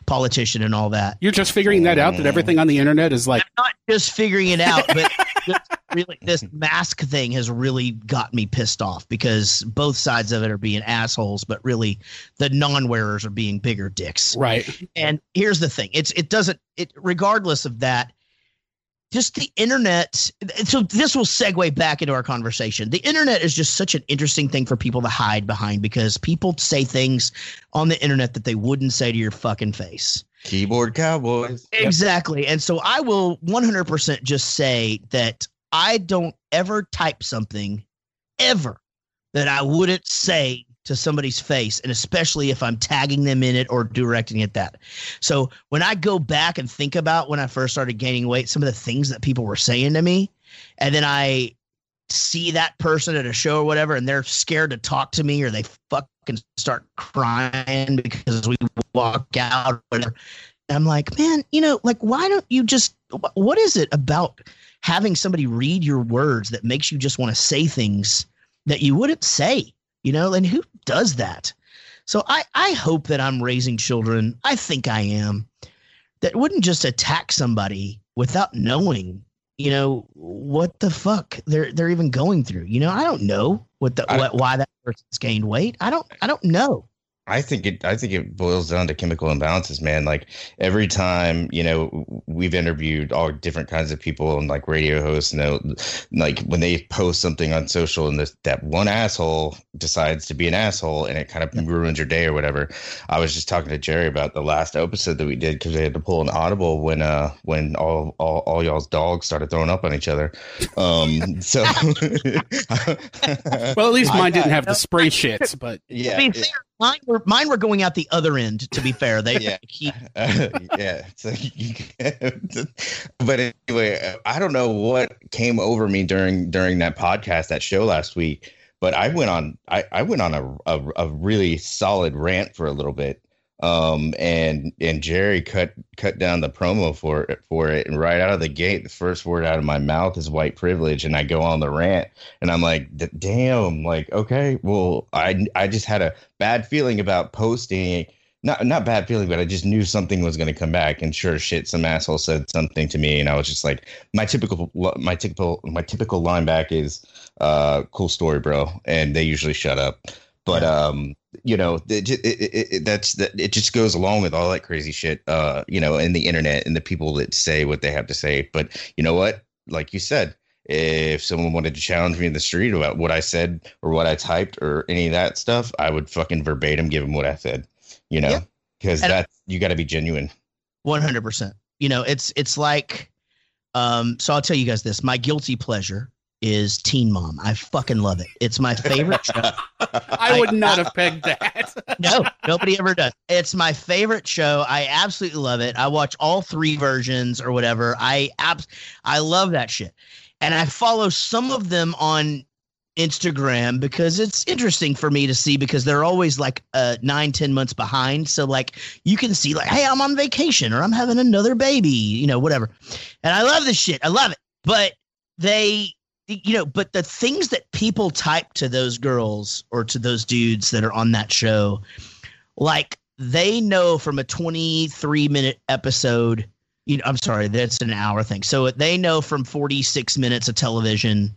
politician and all that. You're just figuring that out that everything on the internet is like, I'm not just figuring it out, but just really this mask thing has really got me pissed off because both sides of it are being assholes, but really the non-wearers are being bigger dicks. right. And here's the thing: it's it doesn't it regardless of that. Just the internet. So this will segue back into our conversation. The internet is just such an interesting thing for people to hide behind because people say things on the internet that they wouldn't say to your fucking face. Keyboard cowboys. Exactly. And so I will 100% just say that I don't ever type something ever that I wouldn't say to somebody's face, and especially if I'm tagging them in it or directing it that. So when I go back and think about when I first started gaining weight, some of the things that people were saying to me, and then I see that person at a show or whatever, and they're scared to talk to me or they fucking start crying because we walk out or whatever. And I'm like, man, you know, like, why don't you just, what is it about having somebody read your words that makes you just want to say things that you wouldn't say, you know? And who does that? So I, I hope that I'm raising children. I think I am that wouldn't just attack somebody without knowing, you know, what the fuck they're, they're even going through. You know, I don't know what the, what, why that person's gained weight. I don't, I don't know. I think it. I think it boils down to chemical imbalances, man. Like every time, you know, we've interviewed all different kinds of people and like radio hosts, and they'll- like when they post something on social, and this that one asshole decides to be an asshole, and it kind of ruins your day or whatever. I was just talking to Jerry about the last episode that we did because they had to pull an audible when uh when all all, all y'all's dogs started throwing up on each other. Um, so Well, at least I mine didn't got- have the spray shits, but yeah, I mean, yeah. Mine were mine were going out the other end. To be fair, they Yeah. keep Uh, yeah. So but anyway, I don't know what came over me during during that podcast, that show last week. But I went on, I, I went on a, a a really solid rant for a little bit, um, and and Jerry cut cut down the promo for it for it, and right out of the gate, the first word out of my mouth is white privilege, and I go on the rant, and I'm like, "D- damn, like okay, well, I I just had a bad feeling about posting not not bad feeling, but I just knew something was going to come back. And sure shit, some asshole said something to me, and I was just like, my typical my typical my typical line back is, uh, "Cool story, bro," and they usually shut up. But um, you know, it, it, it, that's that it just goes along with all that crazy shit, uh, you know, in the internet and the people that say what they have to say. But you know what? Like you said, if someone wanted to challenge me in the street about what I said or what I typed or any of that stuff, I would fucking verbatim give them what I said you know, because that you got to be genuine. One hundred percent. You know, it's it's like, um. So I'll tell you guys this: my guilty pleasure is Teen Mom. I fucking love it. It's my favorite show. I would not have pegged that. no, nobody ever does. It's my favorite show. I absolutely love it. I watch all three versions or whatever. I abs- I love that shit. And I follow some of them on Instagram because it's interesting for me to see because they're always like uh nine, ten months behind. So like you can see like, hey, I'm on vacation or I'm having another baby, you know, whatever. And I love this shit. I love it. But they you know, but the things that people type to those girls or to those dudes that are on that show, like they know from a 23 minute episode, you know, I'm sorry, that's an hour thing. So they know from 46 minutes of television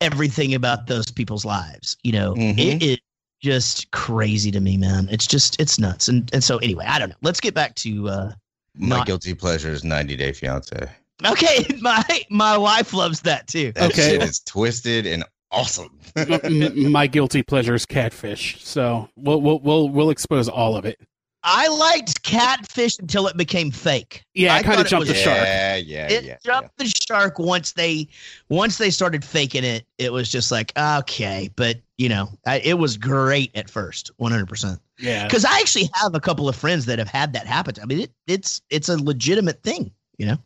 everything about those people's lives. You know, mm-hmm. it is just crazy to me, man. It's just it's nuts. And and so anyway, I don't know. Let's get back to uh my not- guilty pleasure is 90 Day Fiance. Okay, my my wife loves that too. That okay, it's twisted and awesome. my guilty pleasure is catfish. So we'll we'll we'll we'll expose all of it. I liked catfish until it became fake. Yeah, I kind of jumped the shark. Yeah, yeah, yeah. it yeah. jumped yeah. the shark once they once they started faking it. It was just like okay, but you know, I, it was great at first, one hundred percent. Yeah, because I actually have a couple of friends that have had that happen. I mean, it, it's it's a legitimate thing, you know.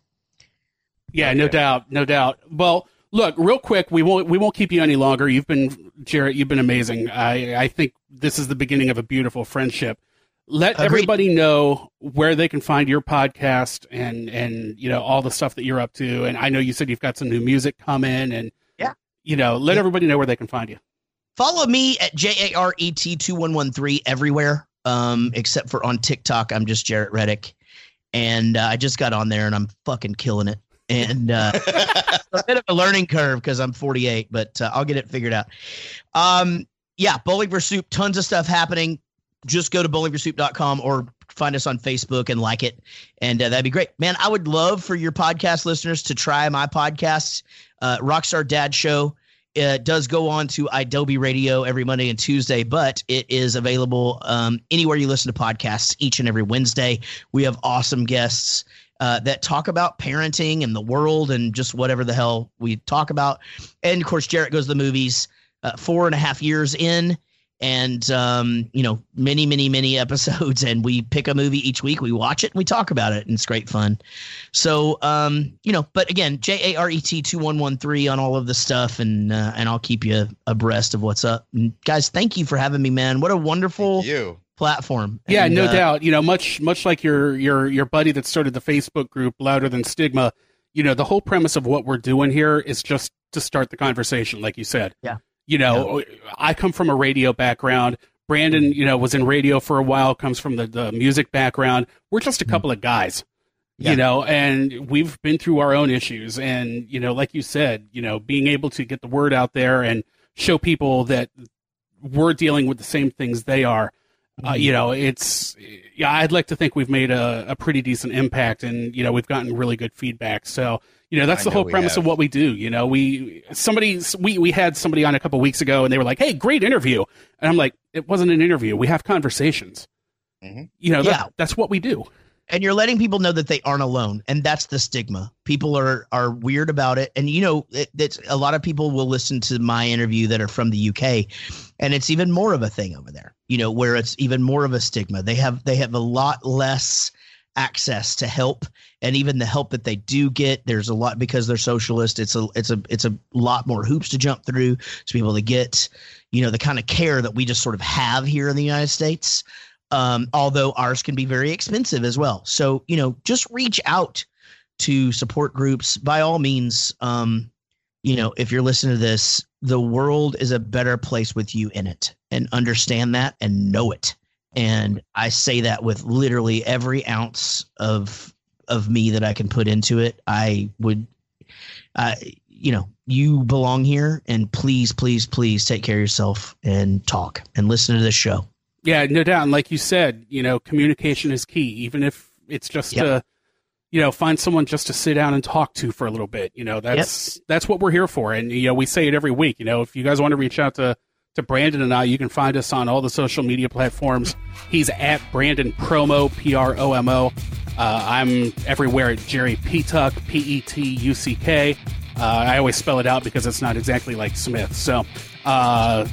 Yeah, okay. no doubt, no doubt. Well, look, real quick, we won't we won't keep you any longer. You've been Jaret, you've been amazing. I I think this is the beginning of a beautiful friendship let Agreed. everybody know where they can find your podcast and and you know all the stuff that you're up to and i know you said you've got some new music coming and yeah you know let yeah. everybody know where they can find you follow me at j-a-r-e-t-2113 everywhere um except for on tiktok i'm just jaret reddick and uh, i just got on there and i'm fucking killing it and uh, a bit of a learning curve because i'm 48 but uh, i'll get it figured out um yeah bowling for soup tons of stuff happening just go to bowlingforsoup.com or find us on Facebook and like it. And uh, that'd be great. Man, I would love for your podcast listeners to try my podcast, uh, Rockstar Dad Show. It does go on to Adobe Radio every Monday and Tuesday, but it is available um, anywhere you listen to podcasts each and every Wednesday. We have awesome guests uh, that talk about parenting and the world and just whatever the hell we talk about. And of course, Jaret goes to the movies. Uh, four and a half years in, and um, you know many many many episodes and we pick a movie each week we watch it and we talk about it and it's great fun so um, you know but again j-a-r-e-t 2113 on all of the stuff and uh, and i'll keep you abreast of what's up and guys thank you for having me man what a wonderful you platform yeah and, no uh, doubt you know much much like your your your buddy that started the facebook group louder than stigma you know the whole premise of what we're doing here is just to start the conversation like you said yeah you know, yeah. I come from a radio background. Brandon, you know, was in radio for a while, comes from the, the music background. We're just a mm-hmm. couple of guys, yeah. you know, and we've been through our own issues. And, you know, like you said, you know, being able to get the word out there and show people that we're dealing with the same things they are, uh, you know, it's, yeah, I'd like to think we've made a, a pretty decent impact and, you know, we've gotten really good feedback. So, you know, that's the whole premise have. of what we do. You know, we somebody we we had somebody on a couple weeks ago, and they were like, "Hey, great interview," and I'm like, "It wasn't an interview. We have conversations." Mm-hmm. You know, that, yeah. that's what we do. And you're letting people know that they aren't alone, and that's the stigma. People are are weird about it, and you know, it, a lot of people will listen to my interview that are from the UK, and it's even more of a thing over there. You know, where it's even more of a stigma. They have they have a lot less access to help and even the help that they do get there's a lot because they're socialist it's a it's a it's a lot more hoops to jump through to be able to get you know the kind of care that we just sort of have here in the united states um, although ours can be very expensive as well so you know just reach out to support groups by all means um, you know if you're listening to this the world is a better place with you in it and understand that and know it and I say that with literally every ounce of of me that I can put into it. I would, uh, you know, you belong here, and please, please, please take care of yourself and talk and listen to this show. Yeah, no doubt. And like you said, you know, communication is key, even if it's just yep. to, you know, find someone just to sit down and talk to for a little bit. You know, that's yep. that's what we're here for. And you know, we say it every week. You know, if you guys want to reach out to to Brandon and I, you can find us on all the social media platforms. He's at Brandon Promo, P R O M O. Uh, I'm everywhere at Jerry Petuck, P E T U C K. Uh, I always spell it out because it's not exactly like Smith. So, uh,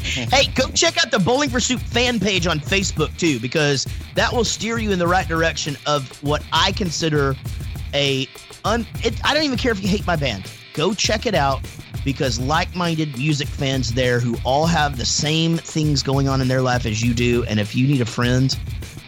hey, go check out the Bowling Soup fan page on Facebook too, because that will steer you in the right direction of what I consider a un. It, I don't even care if you hate my band. Go check it out because like-minded music fans there who all have the same things going on in their life as you do, and if you need a friend,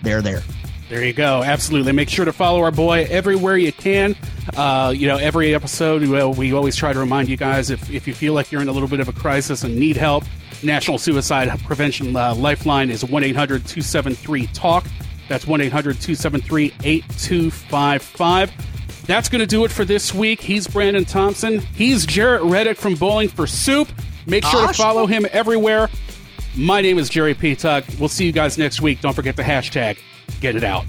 they're there. There you go. Absolutely. Make sure to follow our boy everywhere you can. Uh, you know, every episode, we, we always try to remind you guys if, if you feel like you're in a little bit of a crisis and need help, National Suicide Prevention uh, Lifeline is 1 800 273 TALK. That's 1 800 273 8255. That's going to do it for this week. He's Brandon Thompson. He's Jaret Reddick from Bowling for Soup. Make sure to follow him everywhere. My name is Jerry Petuck. We'll see you guys next week. Don't forget the hashtag get it out.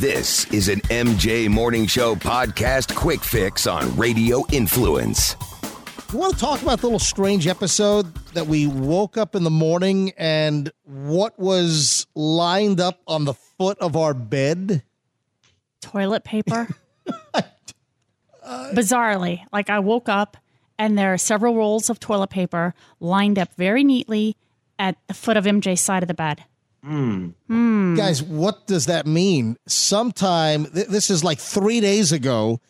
This is an MJ Morning Show podcast quick fix on Radio Influence. You want to talk about the little strange episode that we woke up in the morning and what was lined up on the foot of our bed? Toilet paper. Bizarrely, like I woke up and there are several rolls of toilet paper lined up very neatly at the foot of MJ's side of the bed. Mm. Mm. Guys, what does that mean? Sometime, th- this is like three days ago.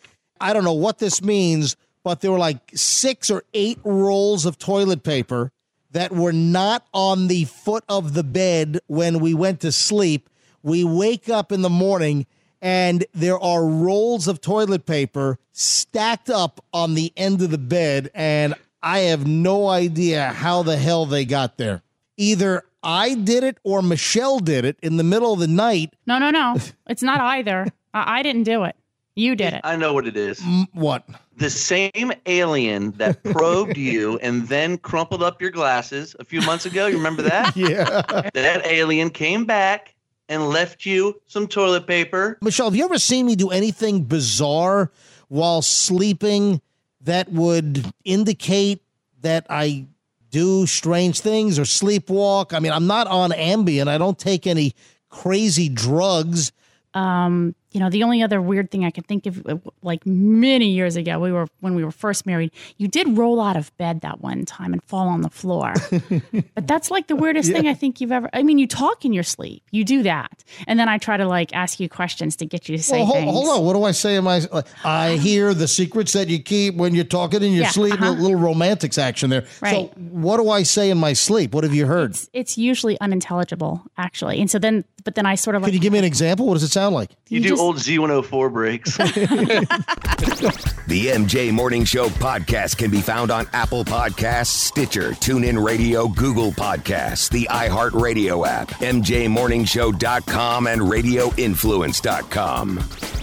I don't know what this means, but there were like six or eight rolls of toilet paper that were not on the foot of the bed when we went to sleep. We wake up in the morning and there are rolls of toilet paper stacked up on the end of the bed, and I have no idea how the hell they got there. Either I did it or Michelle did it in the middle of the night. No, no, no. It's not either. I didn't do it. You did it. I know what it is. what? The same alien that probed you and then crumpled up your glasses a few months ago. You remember that? yeah. That alien came back and left you some toilet paper. Michelle, have you ever seen me do anything bizarre while sleeping that would indicate that I do strange things or sleepwalk? I mean, I'm not on Ambien. I don't take any crazy drugs. Um, you know, the only other weird thing I can think of, uh, like many years ago, we were when we were first married. You did roll out of bed that one time and fall on the floor, but that's like the weirdest yeah. thing I think you've ever. I mean, you talk in your sleep, you do that, and then I try to like ask you questions to get you to say well, hold, things. Hold on, what do I say in my? I hear the secrets that you keep when you're talking in your yeah, sleep. Uh-huh. Little romantics action there. Right. So, what do I say in my sleep? What have you heard? It's, it's usually unintelligible, actually, and so then, but then I sort of. Like, Can you give me an example? What does it sound like? You, you do just, old Z104 breaks. the MJ Morning Show podcast can be found on Apple Podcasts, Stitcher, TuneIn Radio, Google Podcasts, the iHeartRadio app, MJMorningshow.com, and RadioInfluence.com.